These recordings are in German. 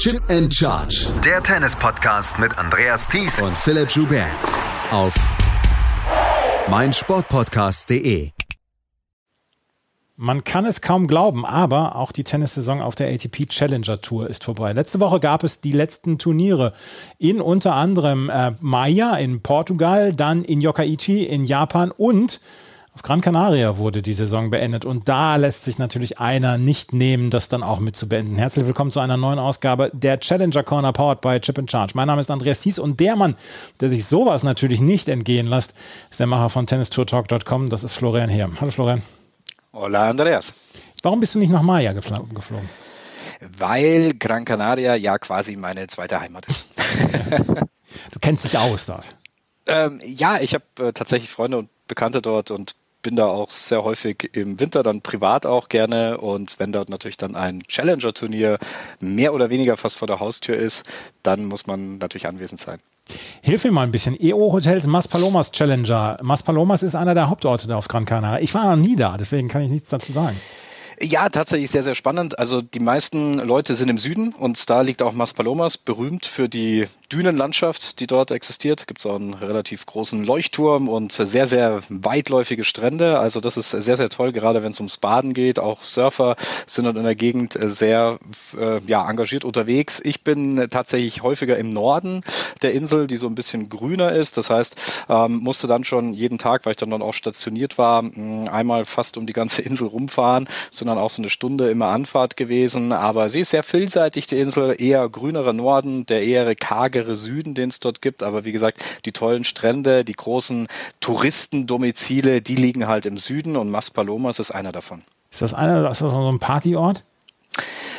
Chip and Charge. Der Tennis-Podcast mit Andreas Thies und Philipp Joubert. Auf meinsportpodcast.de. Man kann es kaum glauben, aber auch die Tennissaison auf der ATP Challenger Tour ist vorbei. Letzte Woche gab es die letzten Turniere in unter anderem äh, Maya in Portugal, dann in Yokkaichi in Japan und auf Gran Canaria wurde die Saison beendet und da lässt sich natürlich einer nicht nehmen, das dann auch mit zu beenden. Herzlich willkommen zu einer neuen Ausgabe der Challenger Corner powered by Chip and Charge. Mein Name ist Andreas Thies und der Mann, der sich sowas natürlich nicht entgehen lässt, ist der Macher von tennistourtalk.com. Das ist Florian Herm. Hallo Florian. Hola Andreas. Warum bist du nicht nach Maya geflogen? Weil Gran Canaria ja quasi meine zweite Heimat ist. du kennst dich aus dort. Ähm, ja, ich habe äh, tatsächlich Freunde und Bekannte dort und bin da auch sehr häufig im Winter dann privat auch gerne und wenn dort natürlich dann ein Challenger-Turnier mehr oder weniger fast vor der Haustür ist, dann muss man natürlich anwesend sein. Hilf mir mal ein bisschen. EO Hotels Maspalomas Challenger. Maspalomas ist einer der Hauptorte da auf Gran Canaria. Ich war noch nie da, deswegen kann ich nichts dazu sagen. Ja, tatsächlich sehr, sehr spannend. Also die meisten Leute sind im Süden und da liegt auch Maspalomas, berühmt für die Dünenlandschaft, die dort existiert. Gibt es auch einen relativ großen Leuchtturm und sehr, sehr weitläufige Strände. Also das ist sehr, sehr toll, gerade wenn es ums Baden geht. Auch Surfer sind dort in der Gegend sehr äh, ja, engagiert unterwegs. Ich bin tatsächlich häufiger im Norden der Insel, die so ein bisschen grüner ist. Das heißt, ähm, musste dann schon jeden Tag, weil ich dann, dann auch stationiert war, einmal fast um die ganze Insel rumfahren, sondern sondern auch so eine Stunde immer Anfahrt gewesen. Aber sie ist sehr vielseitig, die Insel, eher grünere Norden, der eher kargere Süden, den es dort gibt. Aber wie gesagt, die tollen Strände, die großen Touristendomizile, die liegen halt im Süden und Maspalomas ist einer davon. Ist das einer, ist das so ein Partyort?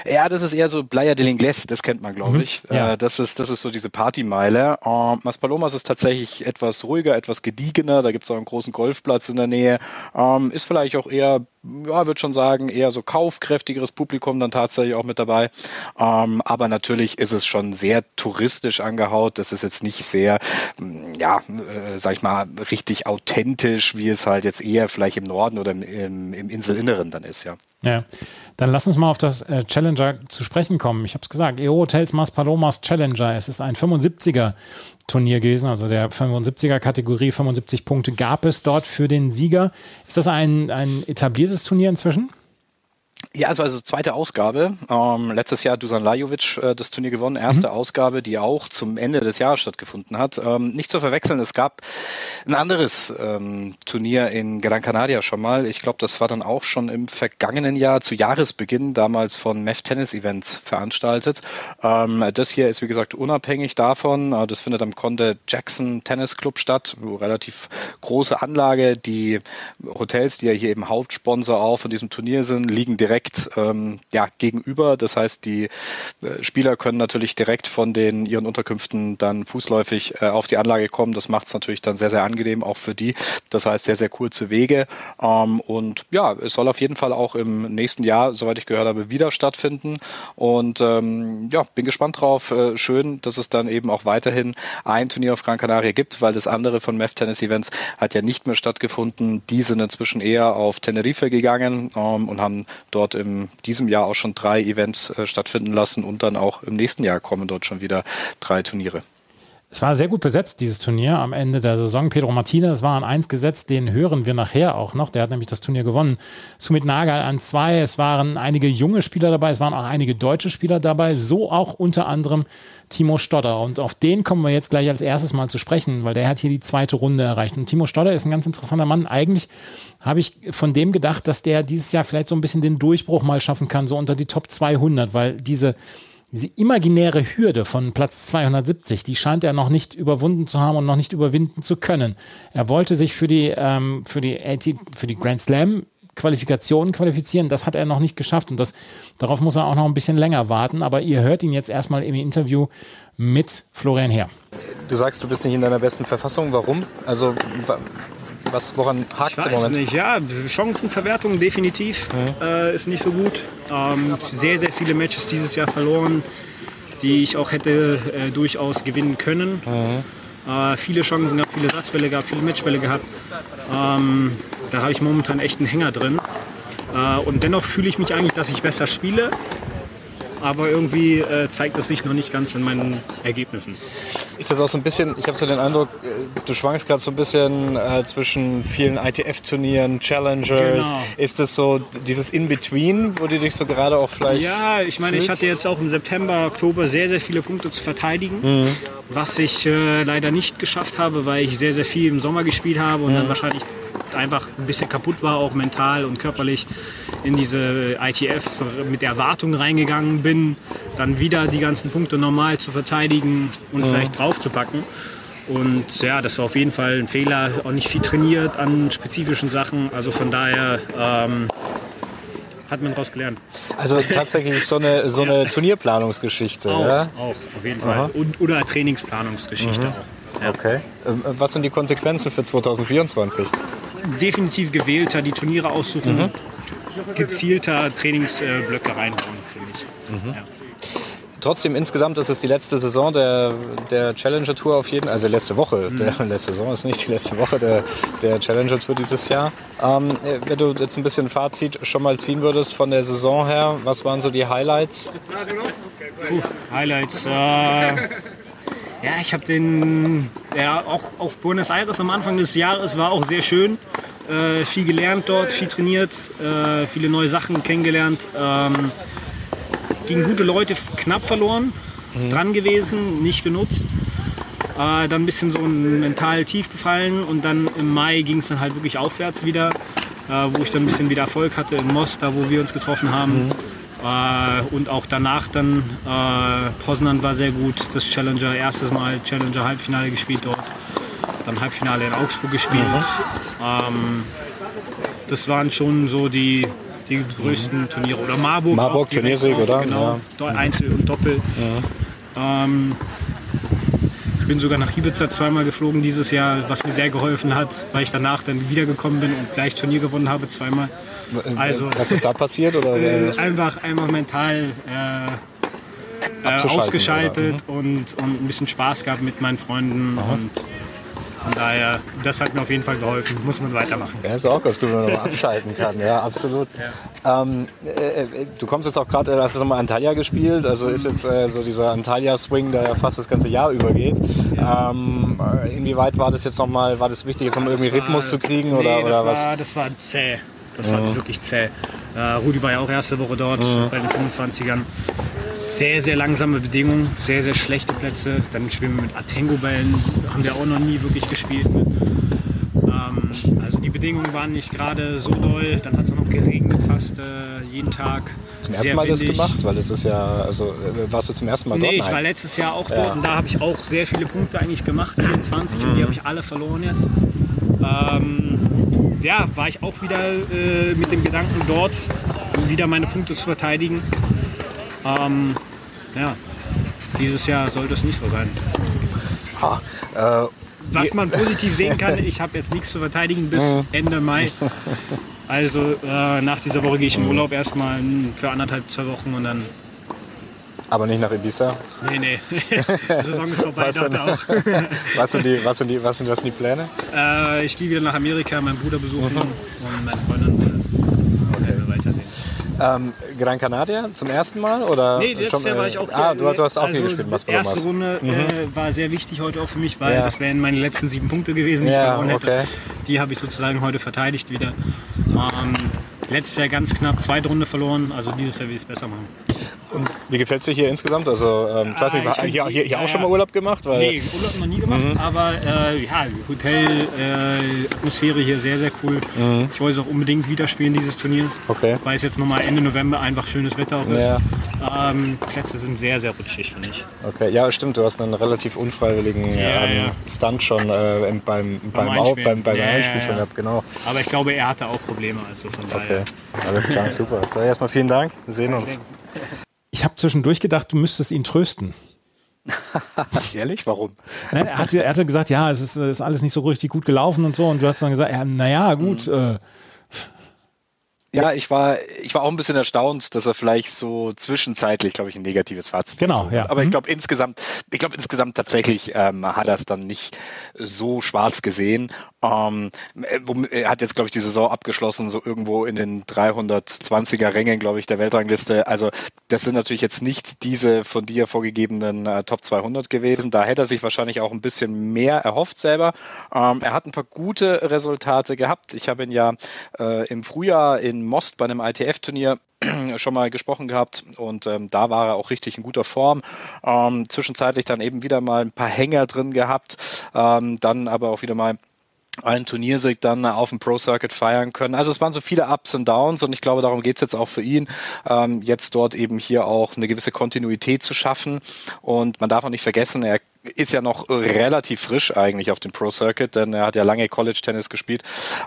Ja, das ist eher so Playa del Ingles, das kennt man, glaube mhm. ich. Ja. Äh, das, ist, das ist so diese Partymeile. Äh, Maspalomas ist tatsächlich etwas ruhiger, etwas gediegener. Da gibt es auch einen großen Golfplatz in der Nähe. Ähm, ist vielleicht auch eher ja, würde schon sagen, eher so kaufkräftigeres Publikum dann tatsächlich auch mit dabei. Ähm, aber natürlich ist es schon sehr touristisch angehaut. Das ist jetzt nicht sehr, mm, ja, äh, sag ich mal, richtig authentisch, wie es halt jetzt eher vielleicht im Norden oder im, im Inselinneren dann ist, ja. Ja, dann lass uns mal auf das äh, Challenger zu sprechen kommen. Ich habe es gesagt, EO Hotels Mas Palomas Challenger. Es ist ein 75er Turnier gewesen, also der 75er Kategorie, 75 Punkte gab es dort für den Sieger. Ist das ein, ein etabliertes Turnier inzwischen? Ja, also, also zweite Ausgabe. Ähm, letztes Jahr Dusan Lajovic äh, das Turnier gewonnen. Erste mhm. Ausgabe, die auch zum Ende des Jahres stattgefunden hat. Ähm, nicht zu verwechseln, es gab ein anderes ähm, Turnier in Gran Canaria schon mal. Ich glaube, das war dann auch schon im vergangenen Jahr zu Jahresbeginn damals von MEF Tennis Events veranstaltet. Ähm, das hier ist, wie gesagt, unabhängig davon. Äh, das findet am Conde Jackson Tennis Club statt. Relativ große Anlage. Die Hotels, die ja hier eben Hauptsponsor auch von diesem Turnier sind, liegen direkt direkt ähm, ja, gegenüber. Das heißt, die äh, Spieler können natürlich direkt von den ihren Unterkünften dann fußläufig äh, auf die Anlage kommen. Das macht es natürlich dann sehr, sehr angenehm auch für die. Das heißt, sehr, sehr kurze Wege. Ähm, und ja, es soll auf jeden Fall auch im nächsten Jahr, soweit ich gehört habe, wieder stattfinden. Und ähm, ja, bin gespannt drauf. Äh, schön, dass es dann eben auch weiterhin ein Turnier auf Gran Canaria gibt, weil das andere von MEF Tennis Events hat ja nicht mehr stattgefunden. Die sind inzwischen eher auf Tenerife gegangen ähm, und haben dort dort in diesem Jahr auch schon drei Events äh, stattfinden lassen und dann auch im nächsten Jahr kommen dort schon wieder drei Turniere. Es war sehr gut besetzt, dieses Turnier am Ende der Saison. Pedro Martinez war an eins gesetzt, den hören wir nachher auch noch. Der hat nämlich das Turnier gewonnen. Sumit Nagal an zwei. Es waren einige junge Spieler dabei, es waren auch einige deutsche Spieler dabei, so auch unter anderem Timo Stodder. Und auf den kommen wir jetzt gleich als erstes mal zu sprechen, weil der hat hier die zweite Runde erreicht. Und Timo Stodder ist ein ganz interessanter Mann. Eigentlich habe ich von dem gedacht, dass der dieses Jahr vielleicht so ein bisschen den Durchbruch mal schaffen kann, so unter die Top 200, weil diese diese imaginäre Hürde von Platz 270, die scheint er noch nicht überwunden zu haben und noch nicht überwinden zu können. Er wollte sich für die, ähm, für die, für die Grand Slam Qualifikationen qualifizieren. Das hat er noch nicht geschafft und das, darauf muss er auch noch ein bisschen länger warten. Aber ihr hört ihn jetzt erstmal im Interview mit Florian Herr. Du sagst, du bist nicht in deiner besten Verfassung. Warum? Also was, woran hakt es im Moment? Nicht, ja, Chancenverwertung definitiv mhm. äh, ist nicht so gut. Ähm, sehr, sehr viele Matches dieses Jahr verloren, die ich auch hätte äh, durchaus gewinnen können. Mhm. Äh, viele Chancen gehabt, viele Satzbälle gehabt, viele Matchbälle gehabt. Ähm, da habe ich momentan echt einen Hänger drin. Äh, und dennoch fühle ich mich eigentlich, dass ich besser spiele. aber irgendwie äh, zeigt es sich noch nicht ganz in meinen Ergebnissen. Ist das auch so ein bisschen, ich habe so den Eindruck, äh, du schwankst gerade so ein bisschen äh, zwischen vielen ITF-Turnieren, Challengers. Genau. Ist das so dieses In-Between, wo du dich so gerade auch vielleicht. Ja, ich meine, ich hatte jetzt auch im September, Oktober sehr, sehr viele Punkte zu verteidigen, was ich äh, leider nicht geschafft habe, weil ich sehr, sehr viel im Sommer gespielt habe und dann wahrscheinlich einfach ein bisschen kaputt war, auch mental und körperlich in diese ITF mit der Erwartung reingegangen bin, dann wieder die ganzen Punkte normal zu verteidigen und vielleicht draufzupacken. Und ja, das war auf jeden Fall ein Fehler, auch nicht viel trainiert an spezifischen Sachen. Also von daher ähm, hat man daraus gelernt. Also tatsächlich so eine, so eine Turnierplanungsgeschichte. Auch, Ja? auch auf jeden Fall. Und, oder Trainingsplanungsgeschichte auch. Ja. Okay. Ähm, Was sind die Konsequenzen für 2024? Definitiv gewählter die Turniere aussuchen, gezielter Trainingsblöcke reinbauen, finde ich. Ja. Trotzdem, insgesamt ist es die letzte Saison der, der Challenger Tour auf jeden also letzte Woche, der letzte Saison ist nicht die letzte Woche der, der Challenger Tour dieses Jahr. Ähm, äh, wenn du jetzt ein bisschen Fazit schon mal ziehen würdest von der Saison her, was waren so die Highlights? Highlights. Äh, ja, ich habe den, ja, auch, auch Buenos Aires am Anfang des Jahres war auch sehr schön. Äh, viel gelernt dort, viel trainiert, äh, viele neue Sachen kennengelernt. Ähm, gegen gute Leute knapp verloren, dran gewesen, nicht genutzt. Äh, dann ein bisschen so mental tief gefallen und dann im Mai ging es dann halt wirklich aufwärts wieder, äh, wo ich dann ein bisschen wieder Erfolg hatte in Mostar, wo wir uns getroffen haben. Äh, und auch danach dann äh, Poznan war sehr gut, das Challenger, erstes Mal Challenger Halbfinale gespielt dort, dann Halbfinale in Augsburg gespielt. Ähm, das waren schon so die, die größten Turniere. Oder Marburg. Marburg, Turniersieg, oder? Genau, Ja. Einzel und Doppel. Ähm, ich bin sogar nach Ibiza zweimal geflogen dieses Jahr, was mir sehr geholfen hat, weil ich danach dann wiedergekommen bin und gleich Turnier gewonnen habe, zweimal. Also- was ist da passiert? Oder Äh, einfach, einfach mental äh, äh, ausgeschaltet und, und ein bisschen Spaß gehabt mit meinen Freunden. Und von daher, das hat mir auf jeden Fall geholfen. Muss man weitermachen. Ja, ist auch ganz gut, wenn man nochmal abschalten kann. Ja, absolut. Ähm, äh, äh, du kommst jetzt auch gerade, äh, hast du nochmal Antalya gespielt. Also ist jetzt äh, so dieser Antalya-Swing, der ja fast das ganze Jahr übergeht. Ähm, äh, inwieweit war das jetzt nochmal, war das wichtig, jetzt nochmal irgendwie war- Rhythmus zu kriegen nee, oder, das oder was? War, das war zäh. Das war wirklich zäh. Äh, Rudi war ja auch erste Woche dort bei den 25ern. Sehr, sehr langsame Bedingungen, sehr, sehr schlechte Plätze. Dann spielen wir mit Atengo-Bällen, haben wir auch noch nie wirklich gespielt. Ähm, also die Bedingungen waren nicht gerade so doll. Dann hat es auch noch geregnet fast äh, jeden Tag. Zum ersten Mal das windig. gemacht? Weil das ist ja, also äh, warst du zum ersten Mal dort? Nee, ich war letztes Jahr auch dort und da habe ich auch sehr viele Punkte eigentlich gemacht, 24 und die habe ich alle verloren jetzt. Ähm, ja, war ich auch wieder äh, mit dem Gedanken dort, wieder meine Punkte zu verteidigen. Ähm, ja, dieses Jahr sollte es nicht so sein. Äh, Was man positiv sehen kann, ich habe jetzt nichts zu verteidigen bis Ende Mai. Also äh, nach dieser Woche gehe ich im Urlaub erstmal für anderthalb, zwei Wochen und dann. aber nicht nach Ibiza. Nee, nee. Die Saison ist vorbei, Was dort auch. Was sind die, was sind die, was sind, die Pläne? Äh, ich gehe wieder nach Amerika, meinen Bruder besuchen und meine Freundin. Äh, werden wir weitersehen. Ähm, Gran Canaria zum ersten Mal? Oder Nee, letztes schon, Jahr war äh, ich auch Ah, hier, du, du hast auch also hier gespielt, Mas Die erste. Runde äh, war sehr wichtig heute auch für mich, weil Ja. das wären meine letzten sieben Punkte gewesen, die ich Ja, verloren hätte. okay. Die habe ich sozusagen heute verteidigt wieder. Ähm, letztes Jahr ganz knapp zweite Runde verloren, also dieses Jahr will ich es besser machen. Wie gefällt es dir hier insgesamt? Also, ähm, ich weiß nicht, Ah, ich hier, hier, hier ja, auch schon mal Urlaub gemacht? Weil, Nee, Urlaub noch nie gemacht, Mhm. aber äh, ja, Hotel, äh, Atmosphäre hier sehr, sehr cool. Ich wollte es auch unbedingt wieder spielen, dieses Turnier. Mhm. Okay. Weil es jetzt nochmal Ende November einfach schönes Wetter auch ist. Ja. Ähm, Plätze sind sehr, sehr rutschig, finde ich. Okay, ja, stimmt, du hast einen relativ unfreiwilligen Ja, ähm, ja. Stunt schon äh, im- beim, beim, Au- beim, beim Einspiel schon gehabt, genau. Aber ich glaube, er hatte auch Probleme, also von daher. Okay, alles klar, super. So, erstmal vielen Dank, wir sehen uns. Ich habe zwischendurch gedacht, du müsstest ihn trösten. Ehrlich? Warum? Nein, er, hatte, er hatte gesagt, ja, es ist, ist alles nicht so richtig gut gelaufen und so. Und du hast dann gesagt, ja, naja, gut. Äh, Ja, ich war, ich war auch ein bisschen erstaunt, dass er vielleicht so zwischenzeitlich, glaube ich, ein negatives Fazit Genau, ja. hat. Aber Mhm. ich glaube insgesamt, ich glaube insgesamt tatsächlich ähm, hat er es dann nicht so schwarz gesehen. Ähm, er hat jetzt, glaube ich, die Saison abgeschlossen, so irgendwo in den 320er Rängen, glaube ich, der Weltrangliste. Also das sind natürlich jetzt nicht diese von dir vorgegebenen äh, Top 200 gewesen. Da hätte er sich wahrscheinlich auch ein bisschen mehr erhofft selber. Ähm, er hat ein paar gute Resultate gehabt. Ich habe ihn ja äh, im Frühjahr in Most bei einem ITF-Turnier schon mal gesprochen gehabt und ähm, da war er auch richtig in guter Form. Ähm, zwischenzeitlich dann eben wieder mal ein paar Hänger drin gehabt, ähm, dann aber auch wieder mal einen Turniersieg dann auf dem Pro Circuit feiern können. Also es waren so viele Ups und Downs und ich glaube, darum geht's jetzt auch für ihn, ähm, jetzt dort eben hier auch eine gewisse Kontinuität zu schaffen. Und man darf auch nicht vergessen, er ist ja noch relativ frisch eigentlich auf dem Pro Circuit, denn er hat ja lange College Tennis gespielt,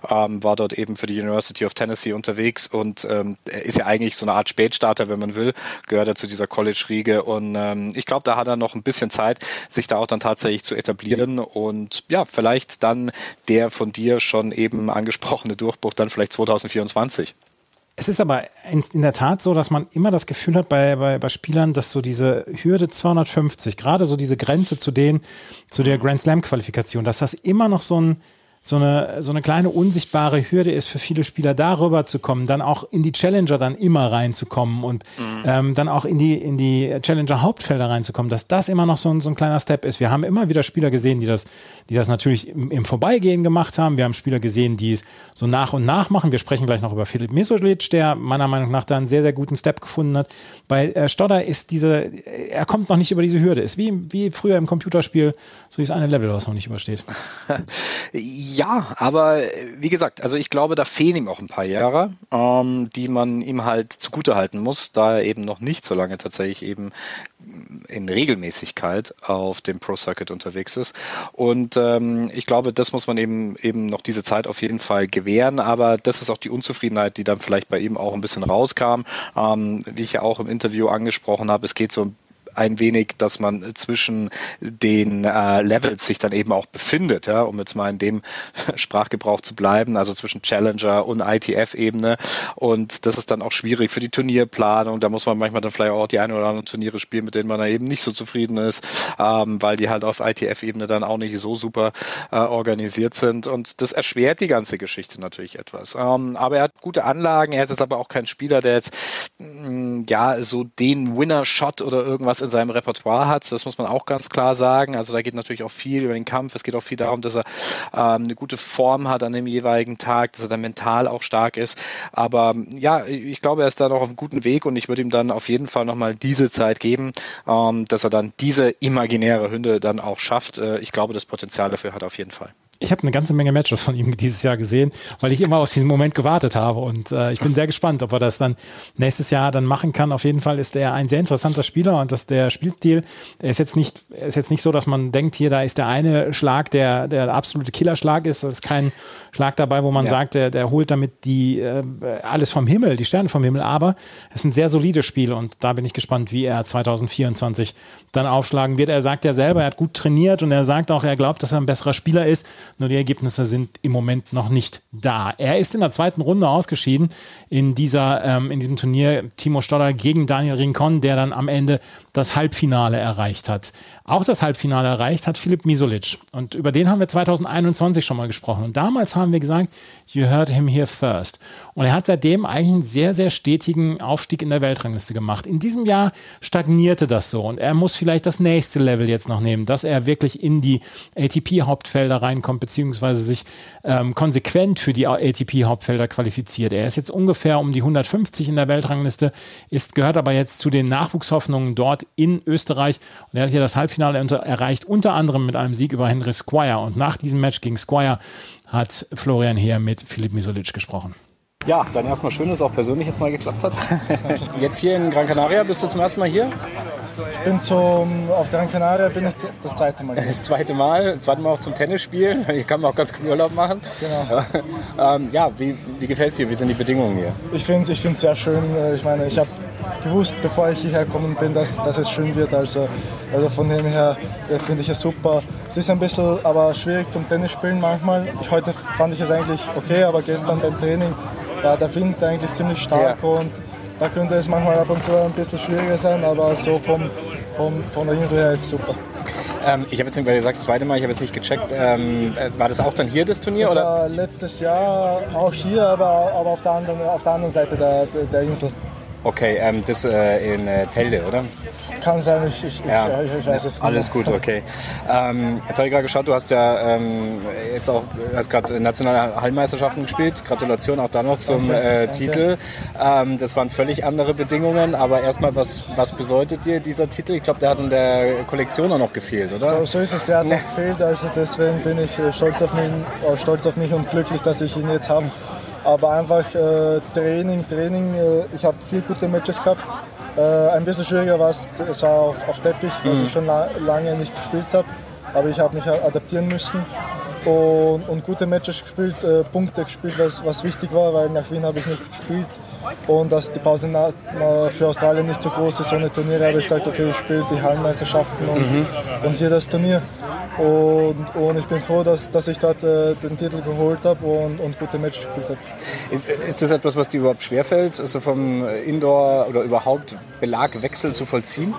ähm, war dort eben für die University of Tennessee unterwegs und ähm, ist ja eigentlich so eine Art Spätstarter, wenn man will, gehört er zu dieser College-Riege und ähm, ich glaube, da hat er noch ein bisschen Zeit, sich da auch dann tatsächlich zu etablieren und ja, vielleicht dann der von dir schon eben angesprochene Durchbruch dann vielleicht 2024. Es ist aber in, der Tat so, dass man immer das Gefühl hat bei, bei, bei Spielern, dass so diese Hürde 250, gerade so diese Grenze zu den, zu der Grand Slam Qualifikation, dass das immer noch so ein, so eine, so eine kleine unsichtbare Hürde ist für viele Spieler, darüber zu kommen, dann auch in die Challenger dann immer reinzukommen und mhm. ähm, dann auch in die, in die Challenger-Hauptfelder reinzukommen, dass das immer noch so ein, so ein kleiner Step ist. Wir haben immer wieder Spieler gesehen, die das, die das natürlich im, im Vorbeigehen gemacht haben. Wir haben Spieler gesehen, die es so nach und nach machen. Wir sprechen gleich noch über Philipp Misolic, der meiner Meinung nach da einen sehr, sehr guten Step gefunden hat. Bei äh, Stodder ist diese, er kommt noch nicht über diese Hürde. Ist wie, wie früher im Computerspiel, so dieses eine Level, was noch nicht übersteht. Ja, aber wie gesagt, also ich glaube, da fehlen ihm auch ein paar Jahre, ähm, die man ihm halt zugutehalten muss, da er eben noch nicht so lange tatsächlich eben in Regelmäßigkeit auf dem Pro Circuit unterwegs ist. Und ähm, ich glaube, das muss man eben eben noch diese Zeit auf jeden Fall gewähren. Aber das ist auch die Unzufriedenheit, die dann vielleicht bei ihm auch ein bisschen rauskam. Ähm, wie ich ja auch im Interview angesprochen habe, es geht so ein ein wenig, dass man zwischen den äh, Levels sich dann eben auch befindet, ja, um jetzt mal in dem Sprachgebrauch zu bleiben, also zwischen Challenger und ITF-Ebene. Und das ist dann auch schwierig für die Turnierplanung. Da muss man manchmal dann vielleicht auch die ein oder anderen Turniere spielen, mit denen man dann eben nicht so zufrieden ist, ähm, weil die halt auf ITF-Ebene dann auch nicht so super äh, organisiert sind. Und das erschwert die ganze Geschichte natürlich etwas. Ähm, aber er hat gute Anlagen, er ist jetzt aber auch kein Spieler, der jetzt mh, ja so den Winner-Shot oder irgendwas in seinem Repertoire hat. Das muss man auch ganz klar sagen. Also da geht natürlich auch viel über den Kampf. Es geht auch viel darum, dass er ähm, eine gute Form hat an dem jeweiligen Tag, dass er dann mental auch stark ist. Aber ja, ich glaube, er ist da noch auf einem guten Weg und ich würde ihm dann auf jeden Fall nochmal diese Zeit geben, ähm, dass er dann diese imaginäre Hünde dann auch schafft. Äh, ich glaube, das Potenzial dafür hat auf jeden Fall ich habe eine ganze Menge Matches von ihm dieses Jahr gesehen, weil ich immer auf diesen Moment gewartet habe. Und äh, ich bin sehr gespannt, ob er das dann nächstes Jahr dann machen kann. Auf jeden Fall ist er ein sehr interessanter Spieler und dass der Spielstil, der ist jetzt nicht, ist jetzt nicht so, dass man denkt, hier, da ist der eine Schlag, der der absolute Killerschlag ist. Das ist kein Schlag dabei, wo man ja. sagt, der, der holt damit die äh, alles vom Himmel, die Sterne vom Himmel. Aber es ist ein sehr solides Spiel und da bin ich gespannt, wie er 2024 dann aufschlagen wird. Er sagt ja selber, er hat gut trainiert und er sagt auch, er glaubt, dass er ein besserer Spieler ist. Nur die Ergebnisse sind im Moment noch nicht da. Er ist in der zweiten Runde ausgeschieden in, dieser, ähm, in diesem Turnier Timo Stoller gegen Daniel Rincon, der dann am Ende das Halbfinale erreicht hat. Auch das Halbfinale erreicht hat Philipp Misolic. Und über den haben wir 2021 schon mal gesprochen. Und damals haben wir gesagt, you heard him here first. Und er hat seitdem eigentlich einen sehr, sehr stetigen Aufstieg in der Weltrangliste gemacht. In diesem Jahr stagnierte das so. Und er muss vielleicht das nächste Level jetzt noch nehmen, dass er wirklich in die ATP-Hauptfelder reinkommt, beziehungsweise sich ähm, konsequent für die ATP-Hauptfelder qualifiziert. Er ist jetzt ungefähr um die 150 in der Weltrangliste, ist, gehört aber jetzt zu den Nachwuchshoffnungen dort in Österreich. Und er hat hier das Halbfinale unter, erreicht, unter anderem mit einem Sieg über Henry Squire. Und nach diesem Match gegen Squire hat Florian Heer mit Philipp Misolic gesprochen. Ja, dann erstmal schön, dass es auch persönlich jetzt mal geklappt hat. jetzt hier in Gran Canaria, bist du zum ersten Mal hier? Ich bin zum, auf Gran Canaria bin ich das zweite Mal. Hier. Das zweite Mal, das zweite Mal auch zum Tennis spielen. Hier kann man auch ganz cool Urlaub machen. Genau. ähm, ja, wie, wie gefällt es dir? Wie sind die Bedingungen hier? Ich finde es ich find's sehr schön. Ich meine, ich habe gewusst, bevor ich hierher gekommen bin, dass, dass es schön wird. Also, also von dem her finde ich es super. Es ist ein bisschen aber schwierig zum Tennis spielen manchmal. Ich, heute fand ich es eigentlich okay, aber gestern beim Training war der Wind eigentlich ziemlich stark Ja. und da könnte es manchmal ab und zu ein bisschen schwieriger sein, aber so vom, vom, von der Insel her ist es super. Ähm, ich habe jetzt, weil du sagst, das zweite Mal, ich habe jetzt nicht gecheckt, ähm, äh, war das auch dann hier das Turnier? Das oder? war letztes Jahr auch hier, aber, aber auf, der anderen, auf der anderen Seite der, der Insel. Okay, ähm, das äh, in äh, Telde, oder? Kann sein, ich, ich, Ja, ich, ich, weiß es nicht. Alles gut, okay. Ähm, jetzt habe ich gerade geschaut, du hast ja ähm, jetzt auch hast gerade nationale Hallenmeisterschaften gespielt. Gratulation auch da noch zum äh, Titel. Ähm, das waren völlig andere Bedingungen, aber erstmal, was, was bedeutet dir dieser Titel? Ich glaube, der hat in der Kollektion auch noch gefehlt, oder? So, so ist es, der hat noch gefehlt, also deswegen bin ich äh, stolz auf, mich, äh, stolz auf mich und glücklich, dass ich ihn jetzt habe. Aber einfach äh, Training, Training, äh, ich habe vier gute Matches gehabt. Äh, ein bisschen schwieriger war es, es war auf, auf Teppich, was ich schon la lange nicht gespielt habe. Aber ich habe mich adaptieren müssen und, und gute Matches gespielt, äh, Punkte gespielt, was, was wichtig war, weil nach Wien habe ich nichts gespielt. Und dass die Pause für Australien nicht so groß ist ohne Turniere, habe ich gesagt, okay, ich spiele die Hallenmeisterschaften und, und hier das Turnier. Und, und ich bin froh, dass, dass ich dort äh, den Titel geholt habe und, und gute Matches gespielt habe. Ist das etwas, was dir überhaupt schwerfällt, also vom Indoor oder überhaupt Belagwechsel zu vollziehen?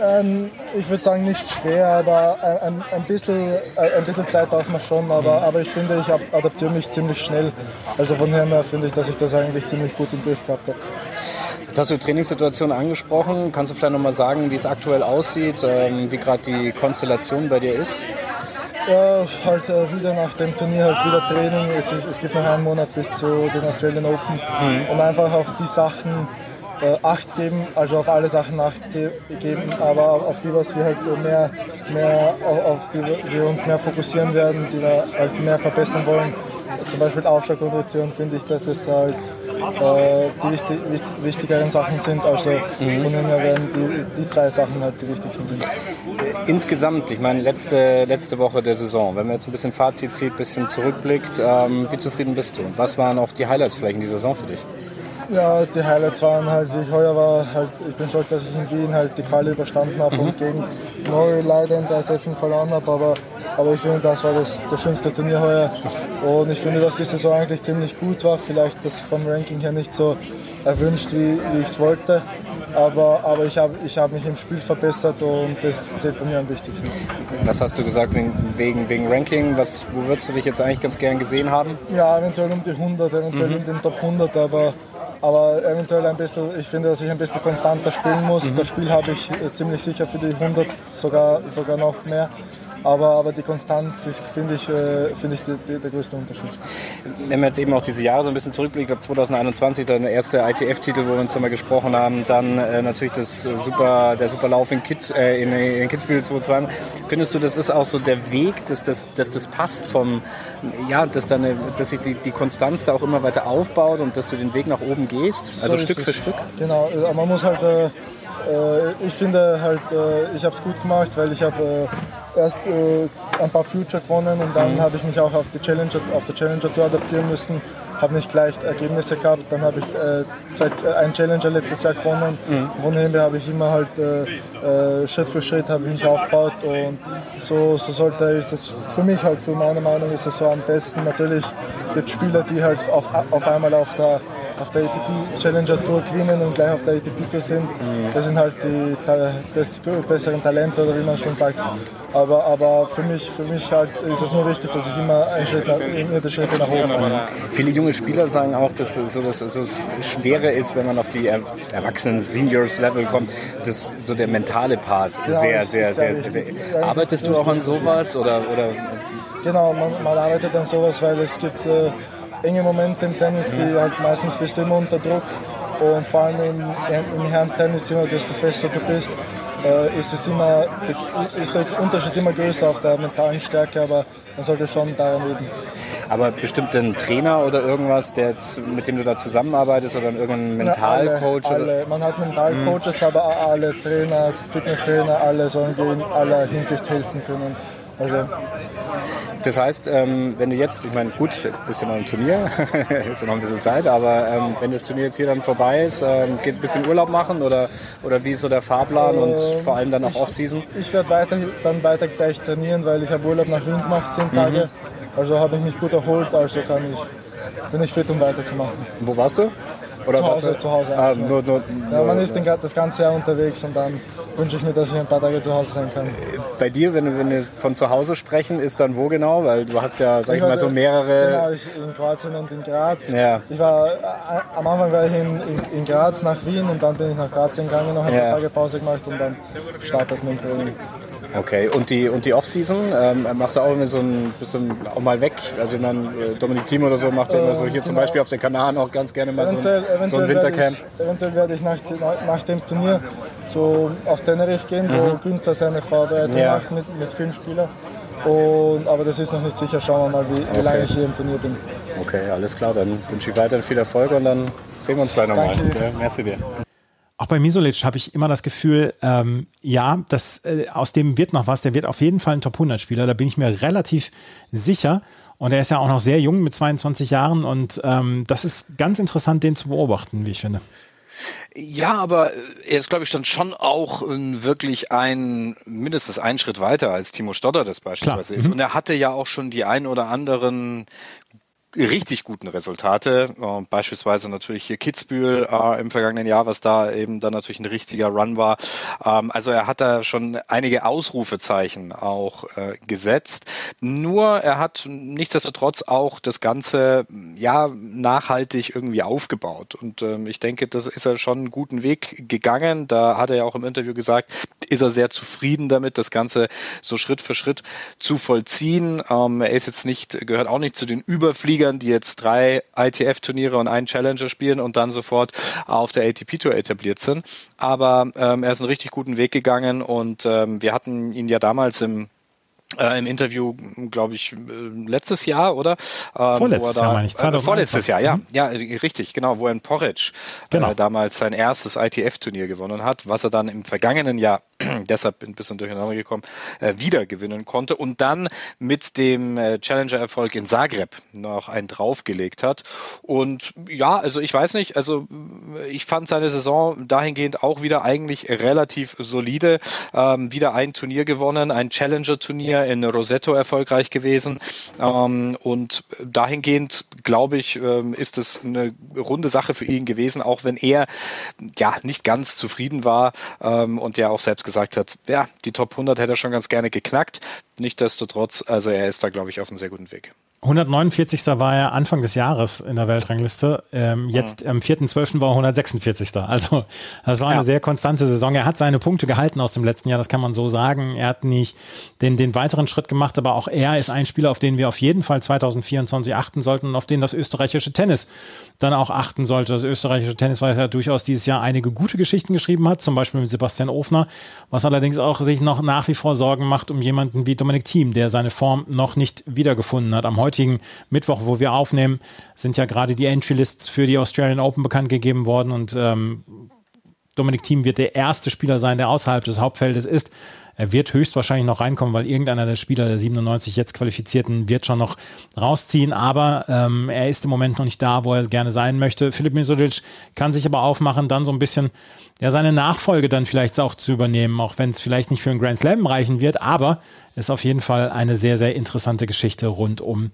Ähm, ich würde sagen, nicht schwer, aber ein, ein, ein, bisschen, ein bisschen Zeit braucht man schon. Aber, aber ich finde, ich adaptiere mich ziemlich schnell. Also von dem her finde ich, dass ich das eigentlich ziemlich gut im Griff gehabt habe. Jetzt hast du die Trainingssituation angesprochen. Kannst du vielleicht noch mal sagen, wie es aktuell aussieht, ähm, wie gerade die Konstellation bei dir ist? Ja, halt äh, wieder nach dem Turnier halt wieder Training. Es, ist, es gibt noch einen Monat bis zu den Australian Open und einfach auf die Sachen äh, Acht geben, also auf alle Sachen Acht ge geben, aber auf die, was wir halt mehr, mehr au- auf die wir uns mehr fokussieren werden, die wir halt mehr verbessern wollen. Zum Beispiel Aufschlag und Rotation finde ich, dass es halt äh, die wichtig, wichtig, wichtigeren Sachen sind. Also von dem her werden die, die zwei Sachen halt die wichtigsten sind. Insgesamt, ich meine, letzte, letzte Woche der Saison, wenn man jetzt ein bisschen Fazit zieht, ein bisschen zurückblickt, ähm, wie zufrieden bist du? Was waren auch die Highlights vielleicht in dieser Saison für dich? Ja, die Highlights waren halt, wie ich heuer war, halt, ich bin stolz, dass ich in Wien halt die Quali überstanden habe und gegen Neu leider in der Sätzen verloren habe, aber, aber ich finde, das war das, das schönste Turnier heuer und ich finde, dass die Saison eigentlich ziemlich gut war, vielleicht das vom Ranking her nicht so erwünscht, wie, wie ich es wollte, aber, aber ich habe ich hab mich im Spiel verbessert und das zählt bei mir am wichtigsten. Was hast du gesagt wegen, wegen, wegen Ranking? Was, wo würdest du dich jetzt eigentlich ganz gern gesehen haben? Ja, eventuell um die 100, eventuell in den Top 100, aber, aber eventuell ein bisschen, ich finde, dass ich ein bisschen konstanter spielen muss. Das Spiel habe ich äh, ziemlich sicher für die 100, sogar, sogar noch mehr. Aber, aber die Konstanz ist, finde ich, äh, finde ich die, die, der größte Unterschied. Wenn man jetzt eben auch diese Jahre so ein bisschen zurückblickt, 2021 dann der erste ITF-Titel, wo wir uns nochmal gesprochen haben, dann äh, natürlich das super, der super Lauf in, Kids, äh, in, in Kitzbühel 2022. Findest du, das ist auch so der Weg, dass das, dass das passt vom, ja, dass, deine, dass sich die, die Konstanz da auch immer weiter aufbaut und dass du den Weg nach oben gehst, also So Stück für Stück? Genau, äh, man muss halt, äh, äh, ich finde halt, äh, ich habe es gut gemacht, weil ich habe äh, erst äh, ein paar Future gewonnen und dann habe ich mich auch auf, die Challenger, auf der Challenger Tour adaptieren müssen, habe nicht gleich Ergebnisse gehabt, dann habe ich zwei, einen Challenger letztes Jahr gewonnen. Von dem her habe ich immer halt Schritt für Schritt habe ich mich aufgebaut und so, so sollte ist es für mich halt, für meine Meinung ist es so am besten. Natürlich gibt es Spieler, die halt auf, auf einmal auf der auf der ATP Challenger Tour gewinnen und gleich auf der ATP Tour sind. Das sind halt die besseren Talente oder wie man schon sagt. Aber, aber für, mich, für mich halt ist es nur wichtig, dass ich immer einen Schritt nach, Schritte nach oben mache. Viele junge Spieler sagen auch, dass so das so das Schwere ist, wenn man auf die er erwachsenen Seniors-Level kommt, dass so der mentale Part sehr, das sehr, ist sehr, sehr sehr, wichtig. Arbeitest du auch an sowas oder, oder Genau, man, man arbeitet an sowas, weil es gibt äh, enge Momente im Tennis, die halt meistens bist du immer unter Druck und vor allem im, im Herren-Tennis immer, desto besser du bist, äh, ist, es immer, ist der Unterschied immer größer auf der mentalen Stärke, aber man sollte schon daran üben. aber bestimmt ein Trainer oder irgendwas, der jetzt, mit dem du da zusammenarbeitest oder irgendein Mentalcoach? Man hat Mentalcoaches, aber alle Trainer, Fitnesstrainer, alle sollen dir in aller Hinsicht helfen können. Also, Das heißt, ähm, wenn du jetzt, ich meine, gut, bist ja noch im Turnier, ist ja noch ein bisschen Zeit, aber ähm, wenn das Turnier jetzt hier dann vorbei ist, ähm, geht ein bisschen Urlaub machen oder, oder wie ist so der Fahrplan und Ähm, vor allem dann auch Off-Season? Ich werde weiter, dann weiter gleich trainieren, weil ich habe Urlaub nach Wien gemacht, zehn Tage. Also habe ich mich gut erholt, also kann ich, bin ich fit, um weiterzumachen. Wo warst du? Oder Zu Hause, du- zu Hause Ah, nur, nur, Ja, man nur- ist den, das ganze Jahr unterwegs und dann wünsche ich mir, dass ich ein paar Tage zu Hause sein kann. Bei dir, wenn, wir- wenn wir von zu Hause sprechen, ist dann wo genau? Weil du hast ja, sag ich war mal, so mehrere. Genau, ich in Kroatien und in Graz. Ja. Ich war, äh, am Anfang war ich in, in, in Graz nach Wien und dann bin ich nach Kroatien gegangen, noch ein Ja. paar Tage Pause gemacht und dann startet dem Training. Okay, und die, und die Off-Season, ähm, machst du auch immer so ein bisschen auch mal weg? Also ich meine, äh, Dominik Thiem oder so macht ja immer so hier zum genau. Beispiel auf den Kanaren auch ganz gerne mal so Eventuell, ein, so ein Wintercamp. Werde ich, eventuell werde ich nach, nach, dem Turnier zu, auf Tenerife gehen, wo Günther seine Vorbereitung Mhm. Ja. macht mit, mit vielen Spielern. Und, aber das ist noch nicht sicher. Schauen wir mal, wie, wie lange ich hier im Turnier bin. Okay, alles klar, dann wünsche ich weiterhin viel Erfolg und dann sehen wir uns vielleicht nochmal. Danke. Ja, merci dir. Auch bei Misolic habe ich immer das Gefühl, ähm, ja, das, äh, aus dem wird noch was. Der wird auf jeden Fall ein Top 100 Spieler. Da bin ich mir relativ sicher. Und er ist ja auch noch sehr jung mit 22 Jahren. Und ähm, das ist ganz interessant, den zu beobachten, wie ich finde. Ja, aber er ist, glaube ich, dann schon auch äh, wirklich ein, mindestens einen Schritt weiter als Timo Stotter das beispielsweise Klar. ist. Und er hatte ja auch schon die ein oder anderen richtig guten Resultate. Beispielsweise natürlich hier Kitzbühel äh, im vergangenen Jahr, was da eben dann natürlich ein richtiger Run war. Ähm, also er hat da schon einige Ausrufezeichen auch äh, gesetzt. Nur er hat nichtsdestotrotz auch das Ganze ja nachhaltig irgendwie aufgebaut. Und ähm, ich denke, das ist er schon einen guten Weg gegangen. Da hat er ja auch im Interview gesagt, ist er sehr zufrieden damit, das Ganze so Schritt für Schritt zu vollziehen. Ähm, er ist jetzt nicht, gehört auch nicht zu den Überfliegern, die jetzt drei ITF-Turniere und einen Challenger spielen und dann sofort auf der ATP-Tour etabliert sind. Aber ähm, er ist einen richtig guten Weg gegangen und ähm, wir hatten ihn ja damals im äh, im Interview, glaube ich, äh, letztes Jahr, oder? Ähm, Vorletztes er Jahr, meine ich, Äh, 2021. vorletztes Jahr, ja. Ja, äh, richtig, genau, wo er in Porridge Genau. äh, damals sein erstes ITF-Turnier gewonnen hat, was er dann im vergangenen Jahr, deshalb ein bisschen durcheinander gekommen, äh, wieder gewinnen konnte und dann mit dem äh, Challenger-Erfolg in Zagreb noch einen draufgelegt hat. Und ja, also ich weiß nicht, also äh, ich fand seine Saison dahingehend auch wieder eigentlich relativ solide. Ähm, wieder ein Turnier gewonnen, ein Challenger-Turnier in Rosetto erfolgreich gewesen. Ähm, und dahingehend, glaube ich, ähm, ist es eine runde Sache für ihn gewesen, auch wenn er ja nicht ganz zufrieden war ähm, und ja auch selbst gesagt hat, ja, die Top 100 hätte er schon ganz gerne geknackt. Nichtsdestotrotz, also er ist da, glaube ich, auf einem sehr guten Weg. 149. war er Anfang des Jahres in der Weltrangliste. Ähm, jetzt am 4.12. war er 146. Also das war eine Ja. sehr konstante Saison. Er hat seine Punkte gehalten aus dem letzten Jahr, das kann man so sagen. Er hat nicht den, den weiteren Schritt gemacht, aber auch er ist ein Spieler, auf den wir auf jeden Fall 2024 achten sollten und auf den das österreichische Tennis dann auch achten sollte. Das österreichische Tennis, weil es ja durchaus dieses Jahr einige gute Geschichten geschrieben hat, zum Beispiel mit Sebastian Ofner, was allerdings auch sich noch nach wie vor Sorgen macht um jemanden wie Dominik Thiem, der seine Form noch nicht wiedergefunden hat. Am heutigen Mittwoch, wo wir aufnehmen, sind ja gerade die Entry-Lists für die Australian Open bekannt gegeben worden und ähm, Dominik Thiem wird der erste Spieler sein, der außerhalb des Hauptfeldes ist. Er wird höchstwahrscheinlich noch reinkommen, weil irgendeiner der Spieler der 97 jetzt Qualifizierten wird schon noch rausziehen. Aber ähm, er ist im Moment noch nicht da, wo er gerne sein möchte. Philipp Misolic kann sich aber aufmachen, dann so ein bisschen ja, seine Nachfolge dann vielleicht auch zu übernehmen, auch wenn es vielleicht nicht für einen Grand Slam reichen wird. Aber es ist auf jeden Fall eine sehr, sehr interessante Geschichte rund um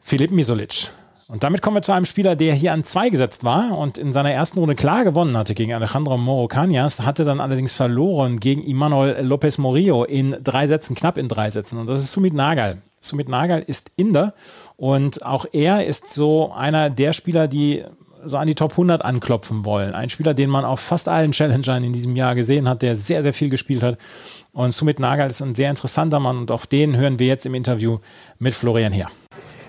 Philipp Misolic. Und damit kommen wir zu einem Spieler, der hier an zwei gesetzt war und in seiner ersten Runde klar gewonnen hatte gegen Alejandro Moro hatte dann allerdings verloren gegen Imanol Lopez Morillo in drei Sätzen, knapp in drei Sätzen. Und das ist Sumit Nagal. Sumit Nagal ist Inder und auch er ist so einer der Spieler, die so an die Top 100 anklopfen wollen. Ein Spieler, den man auf fast allen Challengern in diesem Jahr gesehen hat, der sehr, sehr viel gespielt hat. Und Sumit Nagal ist ein sehr interessanter Mann und auf den hören wir jetzt im Interview mit Florian Heer.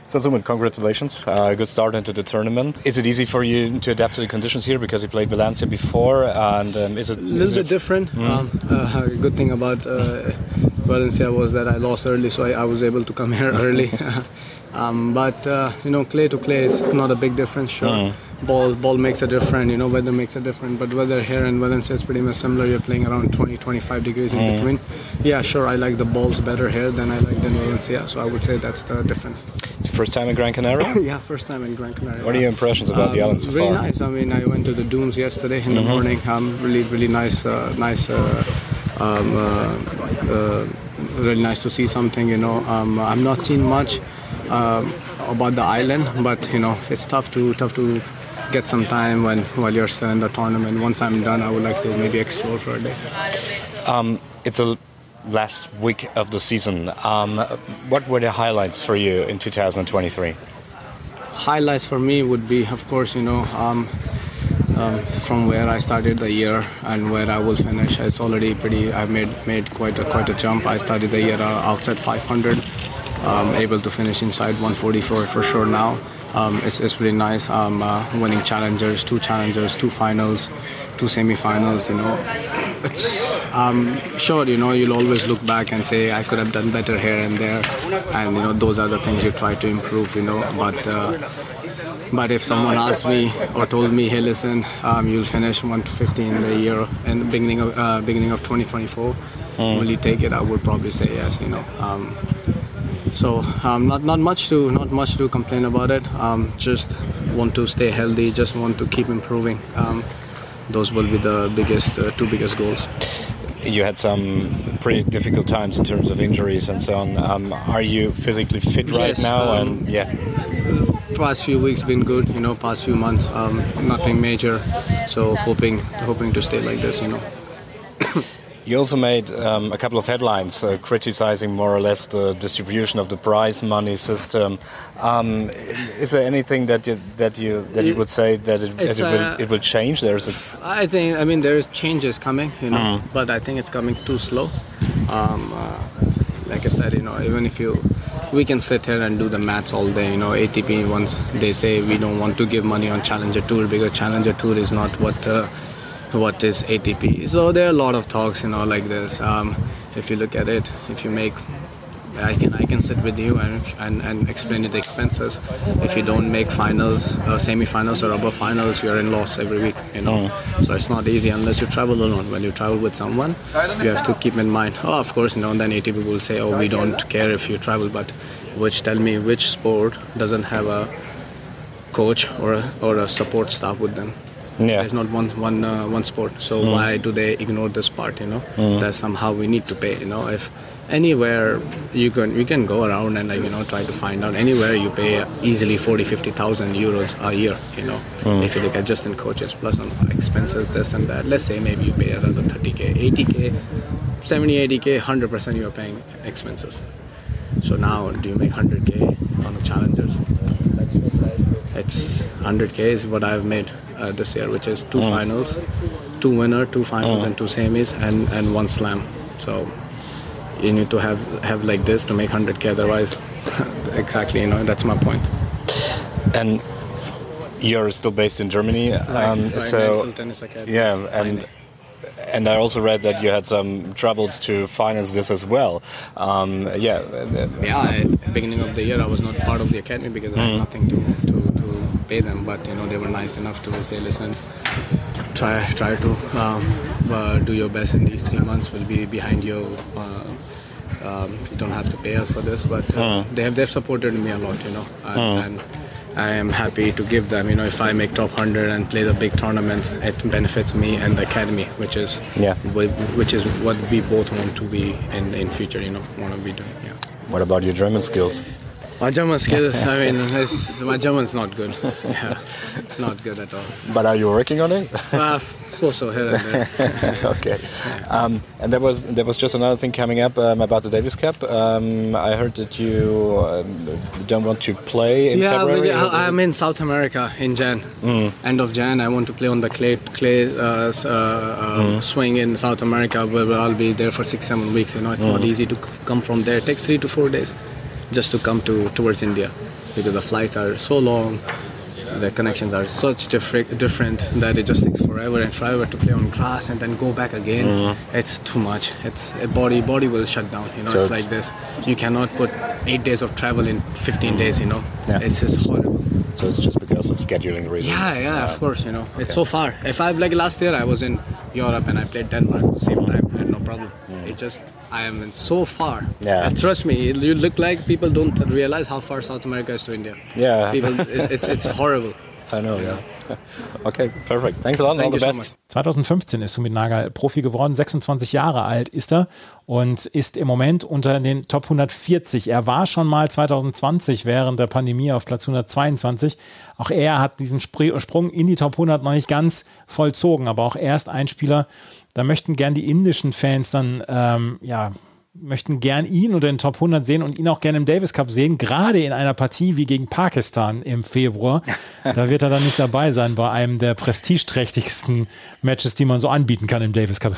So congratulations. Uh, good start into the tournament. Is it easy for you to adapt to the conditions here because you played Valencia before? And um, is it A little bit it- different. Um, uh, a good thing about uh, Valencia was that I lost early, so I, I was able to come here early. um, but uh, you know, clay to clay is not a big difference. Sure, ball ball makes a difference. You know, weather makes a difference. But weather here in Valencia is pretty much similar. You're playing around 20, 25 degrees in between. Yeah, sure, I like the balls better here than I like in Valencia. So I would say that's the difference. it's your first time in Gran Canaria? yeah, first time in Gran Canaria. What are your impressions about the Um, island so Very far? nice. I mean, I went to the dunes yesterday in the morning. Um, really, really nice, uh, nice, uh, um, uh, uh, really nice to see something. You know, um, I'm not seeing much. Um, about the island, but you know it's tough to tough to get some time when while you're still in the tournament. Once I'm done, I would like to maybe explore for a day. Um, it's a last week of the season. Um, what were the highlights for you in 2023? Highlights for me would be, of course, you know. Um, um, from where I started the year and where I will finish, it's already pretty. I've made made quite a quite a jump. I started the year uh, outside 500, um, able to finish inside 144 for sure now. Um, it's, it's pretty nice. Um, uh, winning challengers, two challengers, two finals, two semi-finals. You know, it's um, sure. You know, you'll always look back and say I could have done better here and there, and you know those are the things you try to improve. You know, but. Uh, but if someone asked me or told me, "Hey, listen, um, you'll finish 150 in the year in the beginning of uh, beginning of 2024, will you take it?" I would probably say yes. You know, um, so um, not not much to not much to complain about it. Um, just want to stay healthy. Just want to keep improving. Um, those will be the biggest uh, two biggest goals. You had some pretty difficult times in terms of injuries and so on. Um, are you physically fit right Yes, now? um, and yeah, Past few weeks been good. You know, past few months, um, nothing major. So hoping hoping to stay like this. You know. you also made um, a couple of headlines uh, criticizing more or less the distribution of the prize money system. Um, is there anything that you that you that you would say that it, that it, will, uh, it will change? There's a I think I mean there's changes coming, you know, but I think it's coming too slow. Um, uh, like I said, you know, even if you, we can sit here and do the maths all day. You know, ATP once they say we don't want to give money on Challenger Tour because Challenger Tour is not what uh, what is ATP. So there are a lot of talks, you know, like this. Um, if you look at it, if you make I can I can sit with you and, and, and explain you the expenses. If you don't make finals, uh, semi-finals or upper finals, you're in loss every week. You know, so it's not easy unless you travel alone. When you travel with someone, you have to keep in mind. Oh, of course, you know. Then ATP will say, oh, we don't care if you travel, but which tell me which sport doesn't have a coach or a, or a support staff with them. Yeah. There's not one one uh, one sport. So mm. why do they ignore this part? You know, mm. that somehow we need to pay. You know, if anywhere you can you can go around and like you know try to find out anywhere you pay easily 40 50,000 euros a year you know mm. if you look at just in coaches plus on expenses this and that let's say maybe you pay another 30k 80k 70 80k 100% you're paying expenses so now do you make 100k on the challengers it's 100k is what I've made uh, this year, which is two finals, two winner, two finals, and two semis, and and one slam. So you need to have have like this to make 100k. Otherwise, exactly, you know, that's my point. And you're still based in Germany, um, Right, so Mansell Tennis Academy. yeah, and and I also read that you had some troubles to finance this as well. Um, yeah, Yeah, beginning of the year, I was not part of the academy because I had nothing to, to, to pay them. But you know, they were nice enough to say, listen, try try to um, uh, do your best in these three months. We'll be behind you. Uh, um, you don't have to pay us for this, but uh, they have they've supported me a lot, you know, and, and I am happy to give them. You know, if I make top hundred and play the big tournaments, it benefits me and the academy, which is Yeah. which is what we both want to be in in future. You know, want to be doing. Yeah. what about your German skills? My German skills, I mean, my German's not good. Yeah, not good at all. But are you working on it? Uh, so so here and there. okay. Um, and there was there was just another thing coming up um, about the Davis Cup. Um, I heard that you um, don't want to play in yeah, February. yeah, I'm in South America in Jan. End of Jan, I want to play on the clay clay uh, uh, uh, swing in South America, where where I'll be there for six seven weeks. You know, it's not easy to come from there. It takes three to four days just to come to towards India because the flights are so long. The connections are such different, different that it just takes forever and forever to play on grass and then go back again. It's too much. It's a body body will shut down. You know, So it's like this. You cannot put eight days of travel in 15 days. You know, Yeah. it's just horrible. so it's just because of scheduling reasons. Yeah, yeah, Uh, of course. You know, it's so far. If I like last year, I was in Europe and I played Denmark at the same time. I had no problem. It just I am in so far. Yeah. And trust me, you look like people don't realize how far South America is to India. Yeah. People, it, it's it's horrible. I know. Yeah. okay. Perfect. Thanks a lot. Thank all the you so best. much. 2015 ist Sumit Nagal Profi geworden, 26 Jahre alt ist er und ist im Moment unter den Top 140. Er war schon mal 2020 während der Pandemie auf Platz 122. Auch er hat diesen Sprung in die Top 100 noch nicht ganz vollzogen, aber auch er ist ein Spieler, da möchten gern die indischen Fans dann ähm, ja möchten gern ihn oder den Top 100 sehen und ihn auch gerne im Davis Cup sehen, gerade in einer Partie wie gegen Pakistan im Februar. da wird er dann nicht dabei sein bei einem der prestigeträchtigsten Matches, die man so anbieten kann im Davis Cup.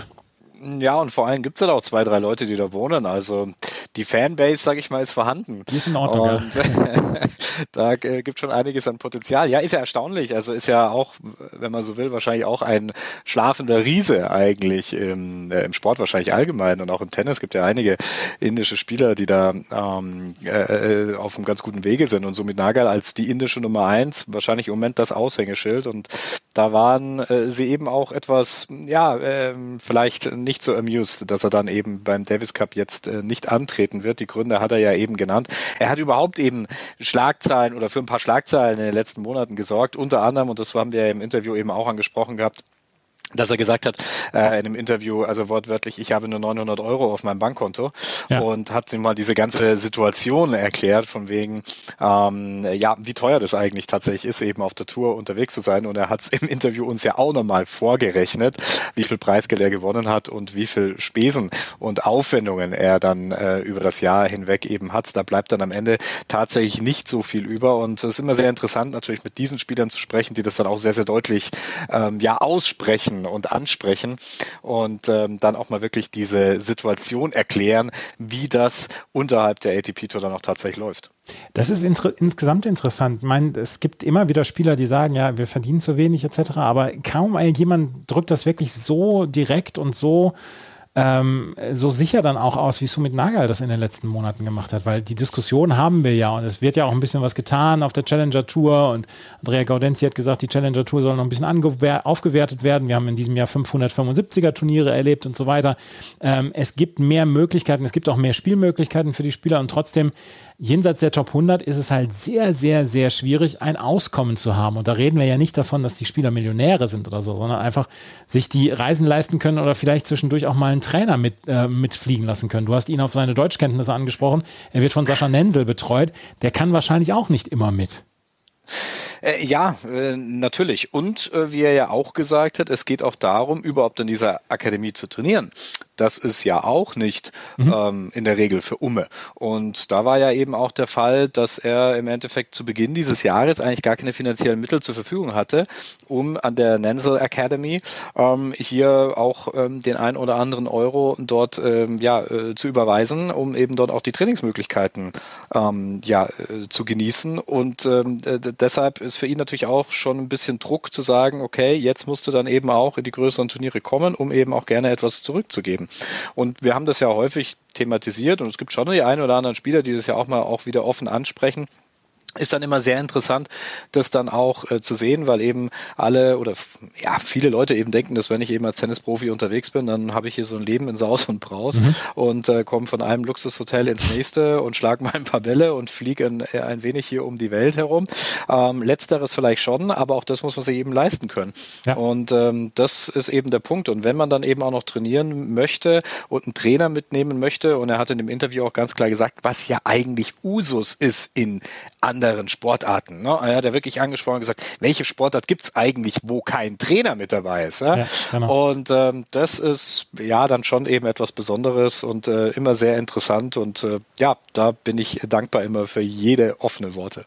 Ja, und vor allem gibt es ja auch zwei, drei Leute, die da wohnen. Also die Fanbase, sag ich mal, ist vorhanden. Die ist in Ordnung. Und, ja. da äh, gibt schon einiges an Potenzial. Ja, ist ja erstaunlich. Also ist ja auch, wenn man so will, wahrscheinlich auch ein schlafender Riese eigentlich im, äh, im Sport wahrscheinlich allgemein und auch im Tennis gibt ja einige indische Spieler, die da ähm, äh, auf einem ganz guten Wege sind und somit Nagal als die indische Nummer eins wahrscheinlich im Moment das Aushängeschild und da waren äh, sie eben auch etwas, ja, äh, vielleicht nicht so amused, dass er dann eben beim Davis Cup jetzt äh, nicht antreten wird. Die Gründe hat er ja eben genannt. Er hat überhaupt eben Schlagzeilen oder für ein paar Schlagzeilen in den letzten Monaten gesorgt, unter anderem, und das haben wir im Interview eben auch angesprochen gehabt, dass er gesagt hat äh, in einem Interview, also wortwörtlich, ich habe nur 900 Euro auf meinem Bankkonto ja. und hat ihm mal diese ganze Situation erklärt, von wegen, ähm, ja, wie teuer das eigentlich tatsächlich ist, eben auf der Tour unterwegs zu sein. Und er hat es im Interview uns ja auch nochmal vorgerechnet, wie viel Preisgeld er gewonnen hat und wie viel Spesen und Aufwendungen er dann äh, über das Jahr hinweg eben hat. Da bleibt dann am Ende tatsächlich nicht so viel über. Und es ist immer sehr interessant, natürlich mit diesen Spielern zu sprechen, die das dann auch sehr, sehr deutlich ähm, ja aussprechen und ansprechen und ähm, dann auch mal wirklich diese Situation erklären, wie das unterhalb der ATP Tour dann auch tatsächlich läuft. Das ist inter insgesamt interessant. Ich meine, es gibt immer wieder Spieler, die sagen, ja, wir verdienen zu wenig etc., aber kaum jemand drückt das wirklich so direkt und so ähm, so sicher dann auch aus, wie Sumit Nagal das in den letzten Monaten gemacht hat, weil die Diskussion haben wir ja und es wird ja auch ein bisschen was getan auf der Challenger Tour und Andrea Gaudenzi hat gesagt, die Challenger Tour soll noch ein bisschen aufgewertet werden. Wir haben in diesem Jahr 575er Turniere erlebt und so weiter. Ähm, es gibt mehr Möglichkeiten, es gibt auch mehr Spielmöglichkeiten für die Spieler und trotzdem jenseits der Top 100 ist es halt sehr, sehr, sehr schwierig, ein Auskommen zu haben. Und da reden wir ja nicht davon, dass die Spieler Millionäre sind oder so, sondern einfach sich die Reisen leisten können oder vielleicht zwischendurch auch mal einen Trainer mit, äh, mitfliegen lassen können. Du hast ihn auf seine Deutschkenntnisse angesprochen. Er wird von Sascha Nensel betreut. Der kann wahrscheinlich auch nicht immer mit. Äh, ja, äh, natürlich. Und äh, wie er ja auch gesagt hat, es geht auch darum, überhaupt in dieser Akademie zu trainieren das ist ja auch nicht mhm. ähm, in der Regel für Umme. Und da war ja eben auch der Fall, dass er im Endeffekt zu Beginn dieses Jahres eigentlich gar keine finanziellen Mittel zur Verfügung hatte, um an der Nensel Academy ähm, hier auch ähm, den ein oder anderen Euro dort ähm, ja, äh, zu überweisen, um eben dort auch die Trainingsmöglichkeiten ähm, ja, äh, zu genießen. Und ähm, deshalb ist für ihn natürlich auch schon ein bisschen Druck zu sagen, okay, jetzt musst du dann eben auch in die größeren Turniere kommen, um eben auch gerne etwas zurückzugeben. Und wir haben das ja häufig thematisiert und es gibt schon die einen oder anderen Spieler, die das ja auch mal auch wieder offen ansprechen ist dann immer sehr interessant, das dann auch äh, zu sehen, weil eben alle oder ja viele Leute eben denken, dass wenn ich eben als Tennisprofi unterwegs bin, dann habe ich hier so ein Leben in Saus und Braus mhm. und äh, komme von einem Luxushotel ins nächste und schlage mal ein paar Bälle und fliege ein, äh, ein wenig hier um die Welt herum. Ähm, letzteres vielleicht schon, aber auch das muss man sich eben leisten können. Ja. Und ähm, das ist eben der Punkt. Und wenn man dann eben auch noch trainieren möchte und einen Trainer mitnehmen möchte, und er hat in dem Interview auch ganz klar gesagt, was ja eigentlich Usus ist in anderen anderen Sportarten. Ne? Er hat ja wirklich angesprochen und gesagt, welche Sportart gibt es eigentlich, wo kein Trainer mit dabei ist? Ja? Ja, genau. Und ähm, das ist ja dann schon eben etwas Besonderes und äh, immer sehr interessant. Und äh, ja, da bin ich dankbar immer für jede offene Worte.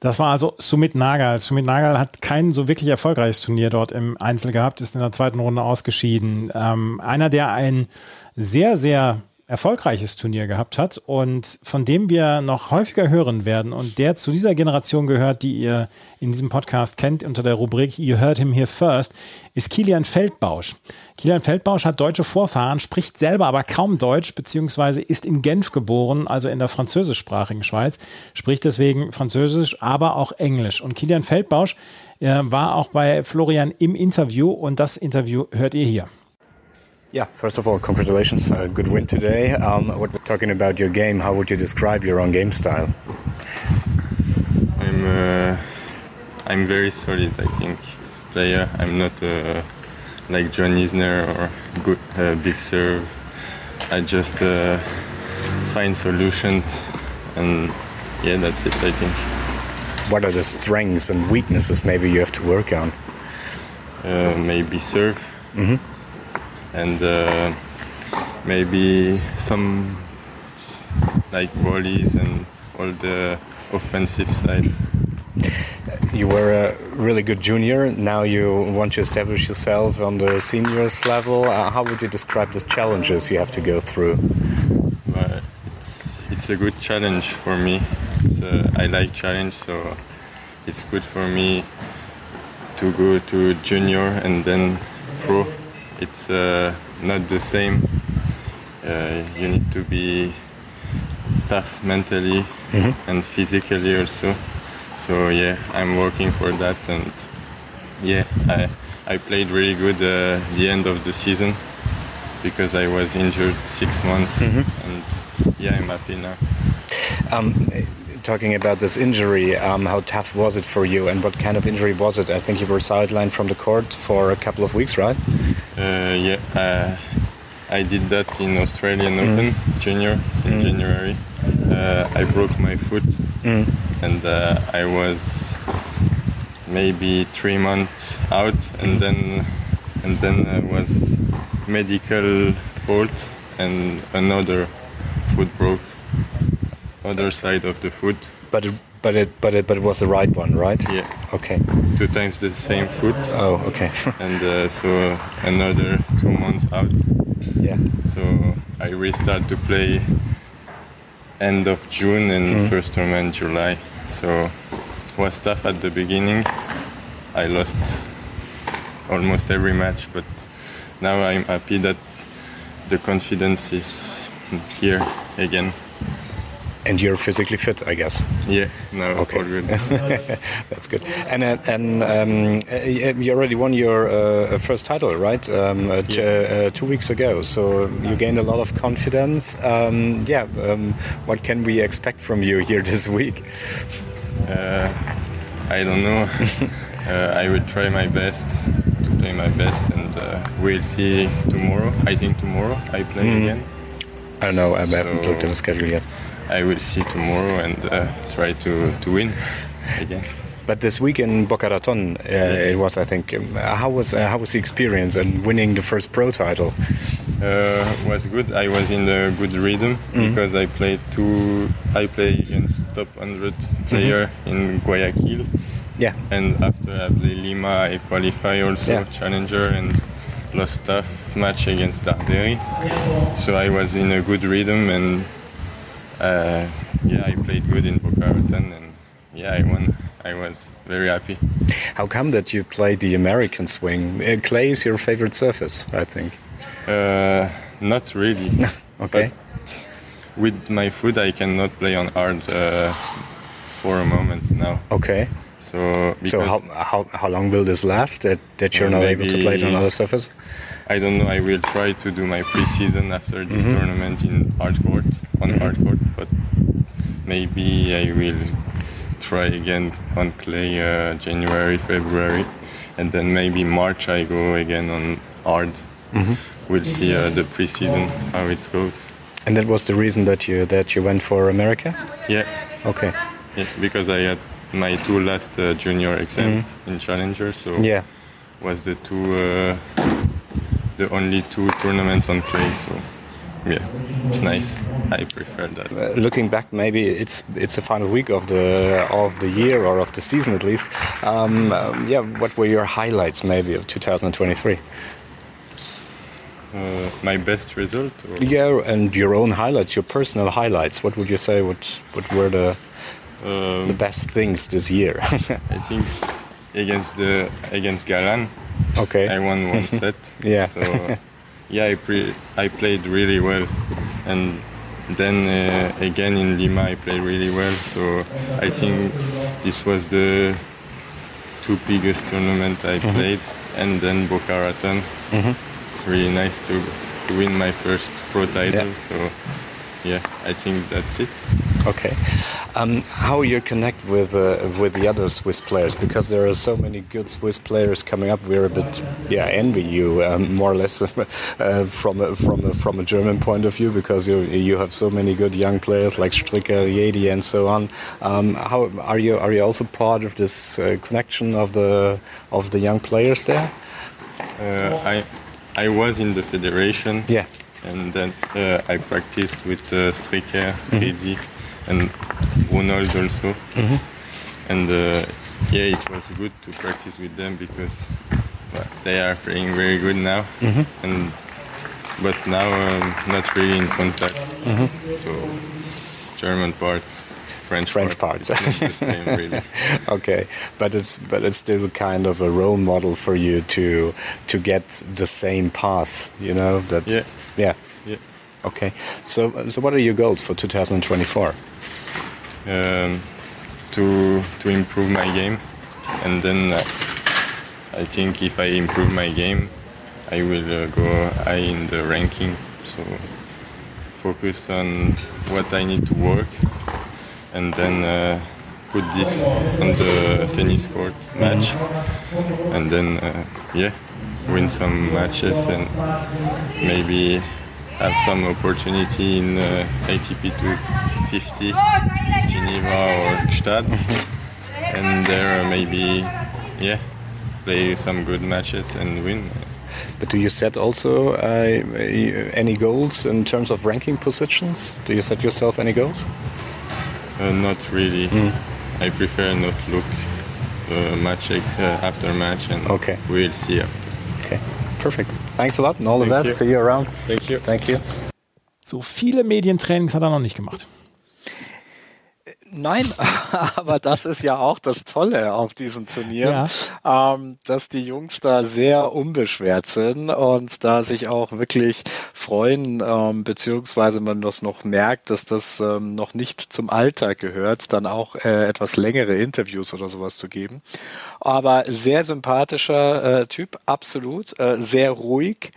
Das war also Sumit Nagal. Sumit Nagal hat kein so wirklich erfolgreiches Turnier dort im Einzel gehabt, ist in der zweiten Runde ausgeschieden. Ähm, einer, der ein sehr, sehr erfolgreiches Turnier gehabt hat und von dem wir noch häufiger hören werden und der zu dieser Generation gehört, die ihr in diesem Podcast kennt unter der Rubrik You Heard Him Here First, ist Kilian Feldbausch. Kilian Feldbausch hat deutsche Vorfahren, spricht selber aber kaum Deutsch, beziehungsweise ist in Genf geboren, also in der französischsprachigen Schweiz, spricht deswegen Französisch, aber auch Englisch. Und Kilian Feldbausch äh, war auch bei Florian im Interview und das Interview hört ihr hier. Yeah, first of all, congratulations. Uh, good win today. Um, what we're talking about your game, how would you describe your own game style? I'm uh, I'm very solid. I think player. I'm not uh, like John Isner or good uh, big serve. I just uh, find solutions, and yeah, that's it. I think. What are the strengths and weaknesses maybe you have to work on? Uh, maybe serve, Mhm. And uh, maybe some like volleys and all the offensive side. You were a really good junior. Now you want to establish yourself on the seniors level. Uh, how would you describe the challenges you have to go through? But it's it's a good challenge for me. It's, uh, I like challenge, so it's good for me to go to junior and then pro. It's uh, not the same. Uh, you need to be tough mentally Mhm. and physically also. So yeah, I'm working for that, and yeah, I I played really good uh, the end of the season because I was injured six months, Mhm. and yeah, I'm happy now. Um, talking about this injury, um, how tough was it for you, and what kind of injury was it? I think you were sidelined from the court for a couple of weeks, right? Uh, yeah, uh, I did that in Australian Open Junior in January. Uh, I broke my foot, Mm. and uh, I was maybe three months out, and then and then was medical fault, and another foot broke, other side of the foot. But it, but it, but it, but it was the right one, right? Yeah. Okay. Two times the same foot. Oh, okay. and uh, so another two months out. Yeah. So I restart to play end of June and Mhm. first tournament July. So was tough at the beginning. I lost almost every match, but now I'm happy that the confidence is here again. And you're physically fit, I guess. Yeah, no, Okay. all good. That's good. And uh, and um, uh, you already won your uh, first title, right? Um, uh, t- uh, two weeks ago. So you gained a lot of confidence. Um, yeah. Um, what can we expect from you here this week? Uh, I don't know. uh, I will try my best to play my best, and uh, we'll see tomorrow. I think tomorrow I play Mhm. again. I don't know. I haven't looked at the schedule yet. I will see tomorrow and uh, try to, to win again. But this week in Boca Raton, uh, it was, I think. Um, how was uh, how was the experience and winning the first pro title? Uh, was good. I was in a good rhythm Mhm. because I played two. I play against top 100 player in Guayaquil. Yeah. And after I play Lima, I qualify also Yeah. challenger and lost tough match against Darderi. So I was in a good rhythm and uh, yeah, I played good in Boca and yeah, I won. I was very happy. How come that you played the American swing? Uh, clay is your favorite surface, I think. Uh, not really. Okay. But with my foot, I cannot play on hard uh, for a moment now. Okay. So So how, how, how long will this last? That, that you're not able to play it on other surface? I don't know. I will try to do my preseason after this Mhm. tournament in hard court on Mhm. hard court, but maybe I will try again on clay uh, January, February, and then maybe March I go again on hard. Mhm. We'll see uh, the preseason how it goes. And that was the reason that you that you went for America? Yeah. Okay. Yeah, because I had my two last uh, junior exams in Challenger, so Yeah. was the two uh, the only two tournaments on clay. So yeah, it's nice. I prefer that. Uh, looking back, maybe it's it's the final week of the of the year or of the season at least. Um, um, yeah, what were your highlights maybe of 2023? Uh, my best result. Or, Yeah, and your own highlights, your personal highlights. What would you say? What what were the um, the best things this year? I think against the against Galan, okay. I won one set. Yeah. So yeah, I pre- I played really well, and then uh, again in Lima I played really well. So I think this was the two biggest tournament I Mhm. played, and then Boca Raton. Mhm. It's really nice to to win my first pro title. Yeah. So yeah, I think that's it. Okay. Um, how you connect with uh, with the other Swiss players? Because there are so many good Swiss players coming up. We're a bit, yeah, envy you um, more or less uh, from a, from a, from a German point of view because you you have so many good young players like Stricker, Yedi, and so on. Um, how are you are you also part of this uh, connection of the of the young players there? Uh, I I was in the federation. Yeah. And then uh, I practiced with uh, Stricker, Redi, and Ronald also. Mhm. And uh, yeah, it was good to practice with them because well, they are playing very good now. Mhm. And but now um, not really in contact. Mhm. So German parts, French, French part, parts. it's not the same really. okay, but it's but it's still kind of a role model for you to to get the same path. You know that. Yeah. Yeah. Yeah. Okay. So so what are your goals for 2024? um, to to improve my game, and then uh, I think if I improve my game, I will uh, go high in the ranking. So focus on what I need to work, and then uh, put this on the tennis court match, and then uh, yeah, win some matches and maybe have some opportunity in uh, ATP 250, Geneva or Gstaad, and there uh, maybe yeah, play some good matches and win. But do you set also uh, any goals in terms of ranking positions? Do you set yourself any goals? Uh, not really. I prefer not look uh, match uh, after match, and Okay. we'll see after. Perfect. Thanks a lot and all the Thank best. you. See you around. Thank you. Thank you. So viele Medientrainings hat er noch nicht gemacht. Nein, aber das ist ja auch das Tolle auf diesem Turnier, ähm, dass die Jungs da sehr unbeschwert sind und da sich auch wirklich freuen, ähm, beziehungsweise man das noch merkt, dass das ähm, noch nicht zum Alltag gehört, dann auch äh, etwas längere Interviews oder sowas zu geben. Aber sehr sympathischer äh, Typ, absolut, äh, sehr ruhig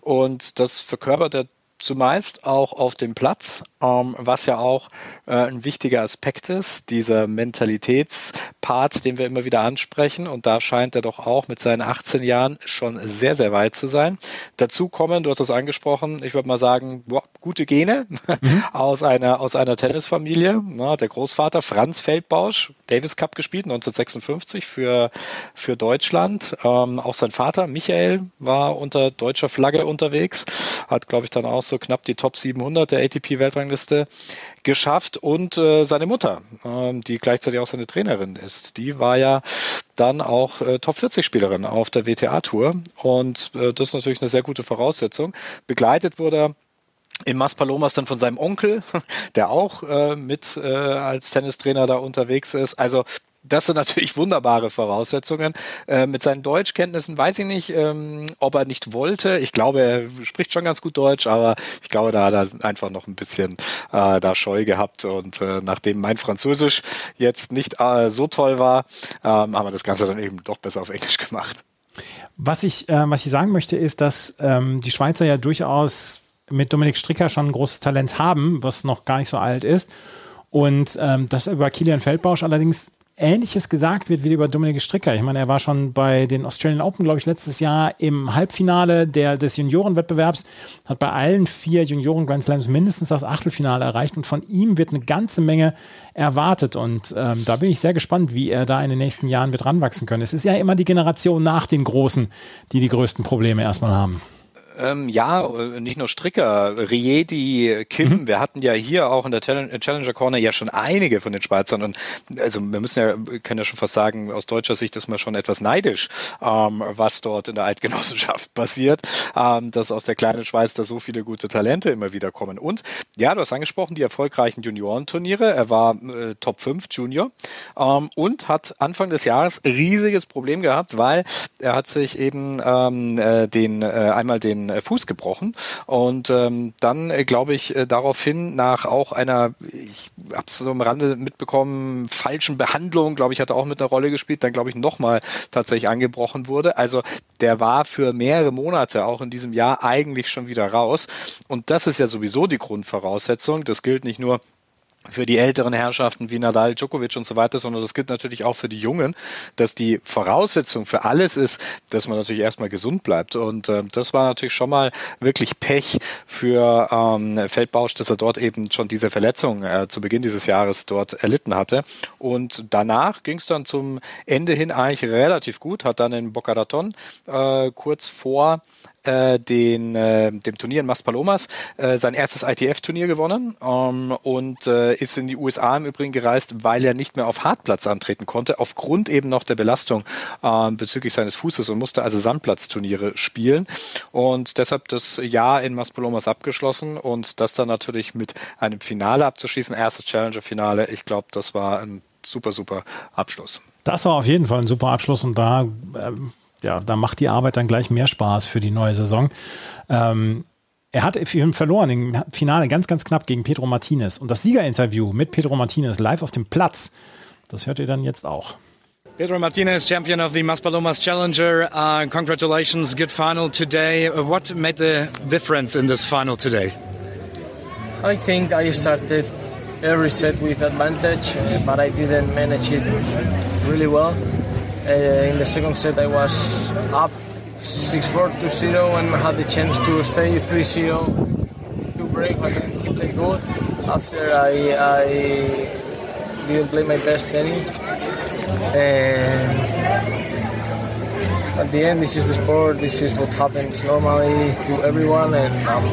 und das verkörpert er zumeist auch auf dem Platz, ähm, was ja auch äh, ein wichtiger Aspekt ist, dieser Mentalitätspart, den wir immer wieder ansprechen. Und da scheint er doch auch mit seinen 18 Jahren schon sehr, sehr weit zu sein. Dazu kommen, du hast es angesprochen, ich würde mal sagen, boah, gute Gene aus einer, aus einer Tennisfamilie. Na, der Großvater Franz Feldbausch, Davis Cup gespielt, 1956 für, für Deutschland. Ähm, auch sein Vater Michael war unter deutscher Flagge unterwegs, hat, glaube ich, dann auch so knapp die Top 700 der ATP-Weltrangliste geschafft und äh, seine Mutter, ähm, die gleichzeitig auch seine Trainerin ist, die war ja dann auch äh, Top 40 Spielerin auf der WTA-Tour und äh, das ist natürlich eine sehr gute Voraussetzung. Begleitet wurde er in Maspalomas dann von seinem Onkel, der auch äh, mit äh, als Tennistrainer da unterwegs ist. Also das sind natürlich wunderbare Voraussetzungen. Äh, mit seinen Deutschkenntnissen weiß ich nicht, ähm, ob er nicht wollte. Ich glaube, er spricht schon ganz gut Deutsch, aber ich glaube, da hat er einfach noch ein bisschen äh, da Scheu gehabt. Und äh, nachdem mein Französisch jetzt nicht äh, so toll war, ähm, haben wir das Ganze dann eben doch besser auf Englisch gemacht. Was ich, äh, was ich sagen möchte, ist, dass ähm, die Schweizer ja durchaus mit Dominik Stricker schon ein großes Talent haben, was noch gar nicht so alt ist. Und ähm, dass über Kilian Feldbausch allerdings Ähnliches gesagt wird wie über Dominik Stricker. Ich meine, er war schon bei den Australian Open, glaube ich, letztes Jahr im Halbfinale der, des Juniorenwettbewerbs, hat bei allen vier Junioren Grand Slams mindestens das Achtelfinale erreicht und von ihm wird eine ganze Menge erwartet und ähm, da bin ich sehr gespannt, wie er da in den nächsten Jahren wird ranwachsen können. Es ist ja immer die Generation nach den Großen, die die größten Probleme erstmal haben. Ähm, ja, äh, nicht nur Stricker, Riedi, Kim, Mhm. wir hatten ja hier auch in der Challenge- Challenger Corner ja schon einige von den Schweizern und also wir müssen ja, können ja schon fast sagen, aus deutscher Sicht ist man schon etwas neidisch, ähm, was dort in der Eidgenossenschaft passiert, ähm, dass aus der kleinen Schweiz da so viele gute Talente immer wieder kommen. Und ja, du hast angesprochen, die erfolgreichen Juniorenturniere, er war äh, Top 5 Junior ähm, und hat Anfang des Jahres riesiges Problem gehabt, weil er hat sich eben ähm, äh, den äh, einmal den äh, Fuß gebrochen. Und ähm, dann äh, glaube ich äh, daraufhin nach auch einer ich habe es so am Rande mitbekommen falschen Behandlung glaube ich hat er auch mit einer Rolle gespielt dann glaube ich nochmal tatsächlich angebrochen wurde. Also der war für mehrere Monate auch in diesem Jahr eigentlich schon wieder raus. Und das ist ja sowieso die Grundvoraussetzung. Das gilt nicht nur für die älteren Herrschaften wie Nadal, Djokovic und so weiter, sondern das gilt natürlich auch für die Jungen, dass die Voraussetzung für alles ist, dass man natürlich erstmal gesund bleibt. Und äh, das war natürlich schon mal wirklich Pech für ähm, Feldbausch, dass er dort eben schon diese Verletzung äh, zu Beginn dieses Jahres dort erlitten hatte. Und danach ging es dann zum Ende hin eigentlich relativ gut, hat dann in Boca Raton äh, kurz vor äh, den, äh, dem Turnier in Maspalomas äh, sein erstes ITF-Turnier gewonnen ähm, und äh, ist in die USA im Übrigen gereist, weil er nicht mehr auf Hartplatz antreten konnte, aufgrund eben noch der Belastung äh, bezüglich seines Fußes und musste also Sandplatzturniere spielen und deshalb das Jahr in Maspalomas abgeschlossen und das dann natürlich mit einem Finale abzuschließen, erstes Challenger-Finale, ich glaube, das war ein super, super Abschluss. Das war auf jeden Fall ein super Abschluss und da ähm, ja, da macht die Arbeit dann gleich mehr Spaß für die neue Saison. Ähm, er hat verloren im Finale ganz, ganz knapp gegen Pedro Martinez. Und das Siegerinterview mit Pedro Martinez live auf dem Platz, das hört ihr dann jetzt auch. Pedro Martinez, champion of the Maspalomas Challenger. Uh, congratulations, good final today. Uh, what made the difference in this final today? I think I started every set with advantage, uh, but I didn't manage it really well. Uh, in the second set, I was up 6-4 to 0 and had the chance to stay 3-0 with two breaks, but then he played good. After I, I didn't play my best tennis. And at the end, this is the sport. This is what happens normally to everyone, and I'm,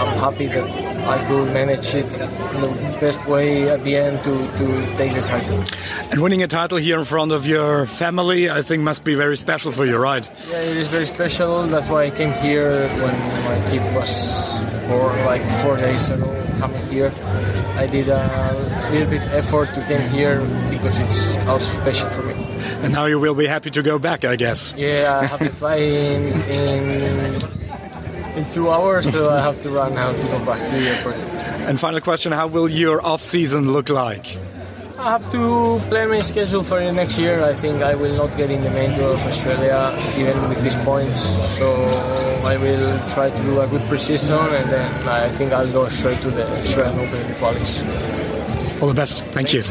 I'm happy that I could manage it in the best way at the end to, to take the title. And winning a title here in front of your family, I think, must be very special for you, right? Yeah, it is very special. That's why I came here when my kid was born, like four days ago. Coming here, I did a little bit effort to come here because it's also special for me. And now you will be happy to go back, I guess. Yeah, I have to fly in, in in two hours, so I have to run now to go back to the airport. And final question: How will your off season look like? I have to plan my schedule for the next year. I think I will not get in the main tour of Australia even with these points. So I will try to do a good preseason and then I think I'll go straight to the Australian Open in the qualies. All the best. Thank you.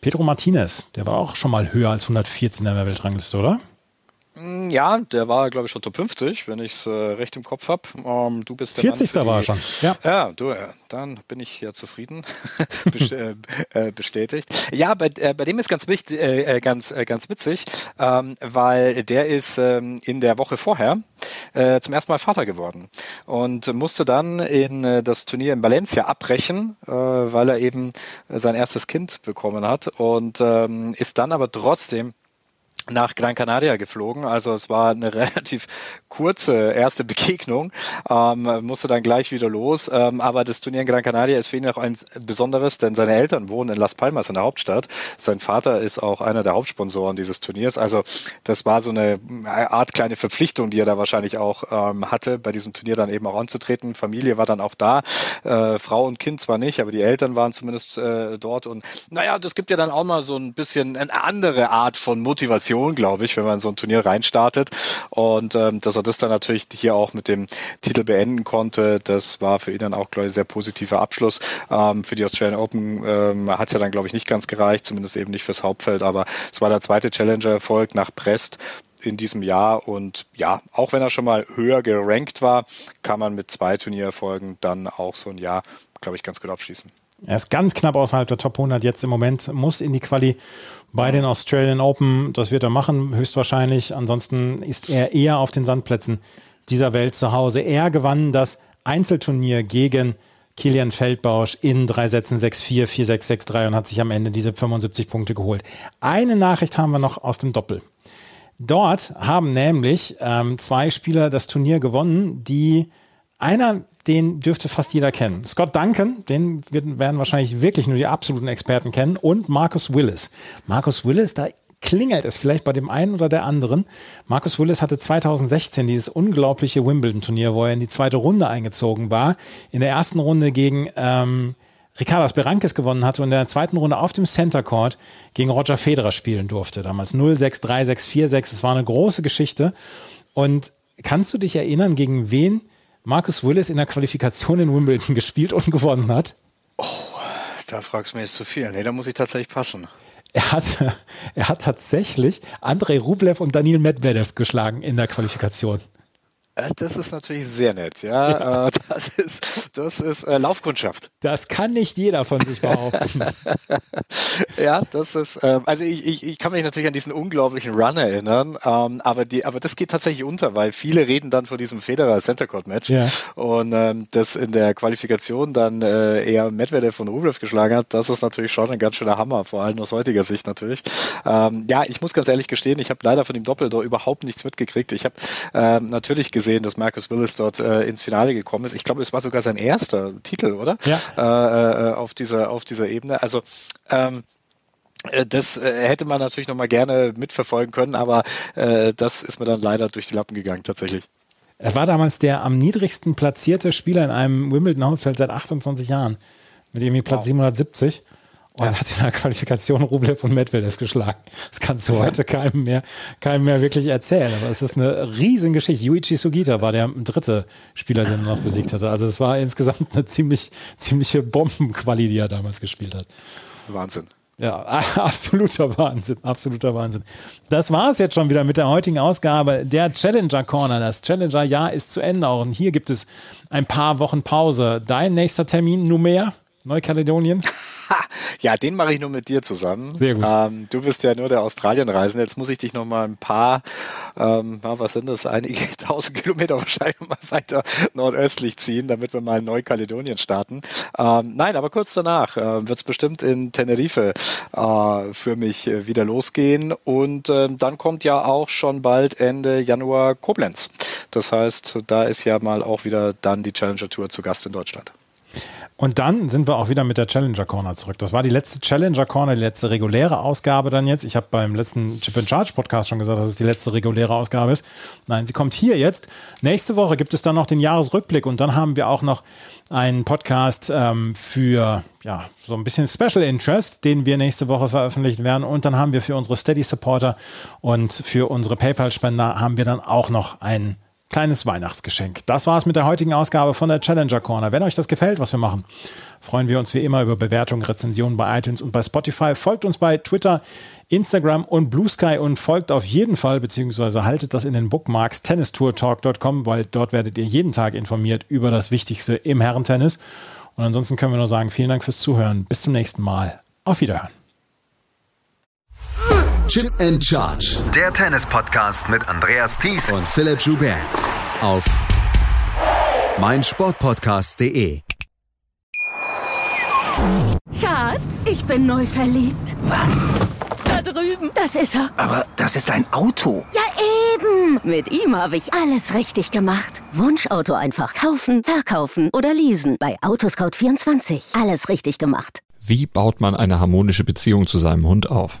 Pedro Martinez, der war auch schon mal höher als 114 in der Weltrangliste, oder? Mm, ja, der war, glaube ich, schon Top 50, wenn ich es äh, recht im Kopf habe. Ähm, du bist der 40. Mann war er schon. Ja, ja du, ja, dann bin ich ja zufrieden. äh, äh, bestätigt. Ja, bei, äh, bei dem ist ganz wichtig, äh, äh, ganz, äh, ganz witzig, ähm, weil der ist ähm, in der Woche vorher äh, zum ersten Mal Vater geworden und musste dann in äh, das Turnier in Valencia abbrechen, äh, weil er eben äh, sein erstes Kind bekommen hat und ähm, ist dann aber trotzdem nach Gran Canaria geflogen. Also es war eine relativ kurze erste Begegnung, ähm, musste dann gleich wieder los. Ähm, aber das Turnier in Gran Canaria ist für ihn auch ein besonderes, denn seine Eltern wohnen in Las Palmas in der Hauptstadt. Sein Vater ist auch einer der Hauptsponsoren dieses Turniers. Also das war so eine Art kleine Verpflichtung, die er da wahrscheinlich auch ähm, hatte, bei diesem Turnier dann eben auch anzutreten. Familie war dann auch da, äh, Frau und Kind zwar nicht, aber die Eltern waren zumindest äh, dort. Und naja, das gibt ja dann auch mal so ein bisschen eine andere Art von Motivation glaube ich, wenn man so ein Turnier reinstartet. Und ähm, dass er das dann natürlich hier auch mit dem Titel beenden konnte, das war für ihn dann auch, glaube ich, sehr positiver Abschluss. Ähm, für die Australian Open ähm, hat es ja dann, glaube ich, nicht ganz gereicht, zumindest eben nicht fürs Hauptfeld, aber es war der zweite Challenger-Erfolg nach Brest in diesem Jahr und ja, auch wenn er schon mal höher gerankt war, kann man mit zwei Turniererfolgen dann auch so ein Jahr, glaube ich, ganz gut abschließen. Er ist ganz knapp außerhalb der Top 100 jetzt im Moment, muss in die Quali bei den Australian Open. Das wird er machen, höchstwahrscheinlich. Ansonsten ist er eher auf den Sandplätzen dieser Welt zu Hause. Er gewann das Einzelturnier gegen Kilian Feldbausch in drei Sätzen 6-4, 4-6, 6-3 und hat sich am Ende diese 75 Punkte geholt. Eine Nachricht haben wir noch aus dem Doppel. Dort haben nämlich ähm, zwei Spieler das Turnier gewonnen, die einer den dürfte fast jeder kennen. Scott Duncan, den werden wahrscheinlich wirklich nur die absoluten Experten kennen, und Marcus Willis. Marcus Willis, da klingelt es vielleicht bei dem einen oder der anderen. Marcus Willis hatte 2016 dieses unglaubliche Wimbledon-Turnier, wo er in die zweite Runde eingezogen war. In der ersten Runde gegen ähm, Ricardas Berankes gewonnen hatte und in der zweiten Runde auf dem Center Court gegen Roger Federer spielen durfte. Damals 0-6, 3-6, 4-6. Es war eine große Geschichte. Und kannst du dich erinnern, gegen wen Marcus Willis in der Qualifikation in Wimbledon gespielt und gewonnen hat? Oh, da fragst du mir jetzt zu viel. Nee, da muss ich tatsächlich passen. Er hat, er hat tatsächlich Andrei Rublev und Daniil Medvedev geschlagen in der Qualifikation. Äh, das ist natürlich sehr nett, ja. ja. Äh, das ist, das ist äh, Laufkundschaft. Das kann nicht jeder von sich behaupten. ja, das ist, äh, also ich, ich, ich kann mich natürlich an diesen unglaublichen Run erinnern, ähm, aber, die, aber das geht tatsächlich unter, weil viele reden dann von diesem Federer Center Court Match ja. und ähm, das in der Qualifikation dann äh, eher Medvedev von Rublev geschlagen hat, das ist natürlich schon ein ganz schöner Hammer, vor allem aus heutiger Sicht natürlich. Ähm, ja, ich muss ganz ehrlich gestehen, ich habe leider von dem Doppel überhaupt nichts mitgekriegt. Ich habe ähm, natürlich gesehen, gesehen, dass Marcus Willis dort äh, ins Finale gekommen ist. Ich glaube, es war sogar sein erster Titel, oder? Ja. Äh, äh, auf dieser auf dieser Ebene. Also ähm, äh, das äh, hätte man natürlich noch mal gerne mitverfolgen können, aber äh, das ist mir dann leider durch die Lappen gegangen tatsächlich. Er war damals der am niedrigsten platzierte Spieler in einem Wimbledon-Hauptfeld seit 28 Jahren. Mit irgendwie Platz wow. 770. Und ja. hat in der Qualifikation Rublev und Medvedev geschlagen. Das kannst du heute keinem mehr, keinem mehr wirklich erzählen. Aber es ist eine Riesengeschichte. Yuichi Sugita war der dritte Spieler, den er noch besiegt hatte. Also es war insgesamt eine ziemlich, ziemliche Bombenquali, die er damals gespielt hat. Wahnsinn. Ja, absoluter Wahnsinn, absoluter Wahnsinn. Das war es jetzt schon wieder mit der heutigen Ausgabe der Challenger Corner. Das Challenger-Jahr ist zu Ende auch. Und hier gibt es ein paar Wochen Pause. Dein nächster Termin, Numer, Neukaledonien? ja, den mache ich nur mit dir zusammen. Sehr gut. Ähm, du bist ja nur der Australienreisende. Jetzt muss ich dich noch mal ein paar, ähm, was sind das, einige tausend Kilometer wahrscheinlich mal weiter nordöstlich ziehen, damit wir mal in Neukaledonien starten. Ähm, nein, aber kurz danach äh, wird es bestimmt in Tenerife äh, für mich äh, wieder losgehen. Und äh, dann kommt ja auch schon bald Ende Januar Koblenz. Das heißt, da ist ja mal auch wieder dann die Challenger Tour zu Gast in Deutschland. Und dann sind wir auch wieder mit der Challenger Corner zurück. Das war die letzte Challenger Corner, die letzte reguläre Ausgabe dann jetzt. Ich habe beim letzten Chip and Charge Podcast schon gesagt, dass es die letzte reguläre Ausgabe ist. Nein, sie kommt hier jetzt. Nächste Woche gibt es dann noch den Jahresrückblick und dann haben wir auch noch einen Podcast ähm, für ja, so ein bisschen Special Interest, den wir nächste Woche veröffentlichen werden. Und dann haben wir für unsere Steady Supporter und für unsere PayPal-Spender haben wir dann auch noch einen kleines Weihnachtsgeschenk. Das war es mit der heutigen Ausgabe von der Challenger Corner. Wenn euch das gefällt, was wir machen, freuen wir uns wie immer über Bewertungen, Rezensionen bei iTunes und bei Spotify. Folgt uns bei Twitter, Instagram und Blue Sky und folgt auf jeden Fall, beziehungsweise haltet das in den Bookmarks tennistourtalk.com, weil dort werdet ihr jeden Tag informiert über das Wichtigste im Herrentennis. Und ansonsten können wir nur sagen, vielen Dank fürs Zuhören. Bis zum nächsten Mal. Auf Wiederhören. Chip and Charge. Der Tennis-Podcast mit Andreas Thies und Philipp Joubert. Auf meinsportpodcast.de. Schatz, ich bin neu verliebt. Was? Da drüben. Das ist er. Aber das ist ein Auto. Ja, eben. Mit ihm habe ich alles richtig gemacht. Wunschauto einfach kaufen, verkaufen oder leasen. Bei Autoscout24. Alles richtig gemacht. Wie baut man eine harmonische Beziehung zu seinem Hund auf?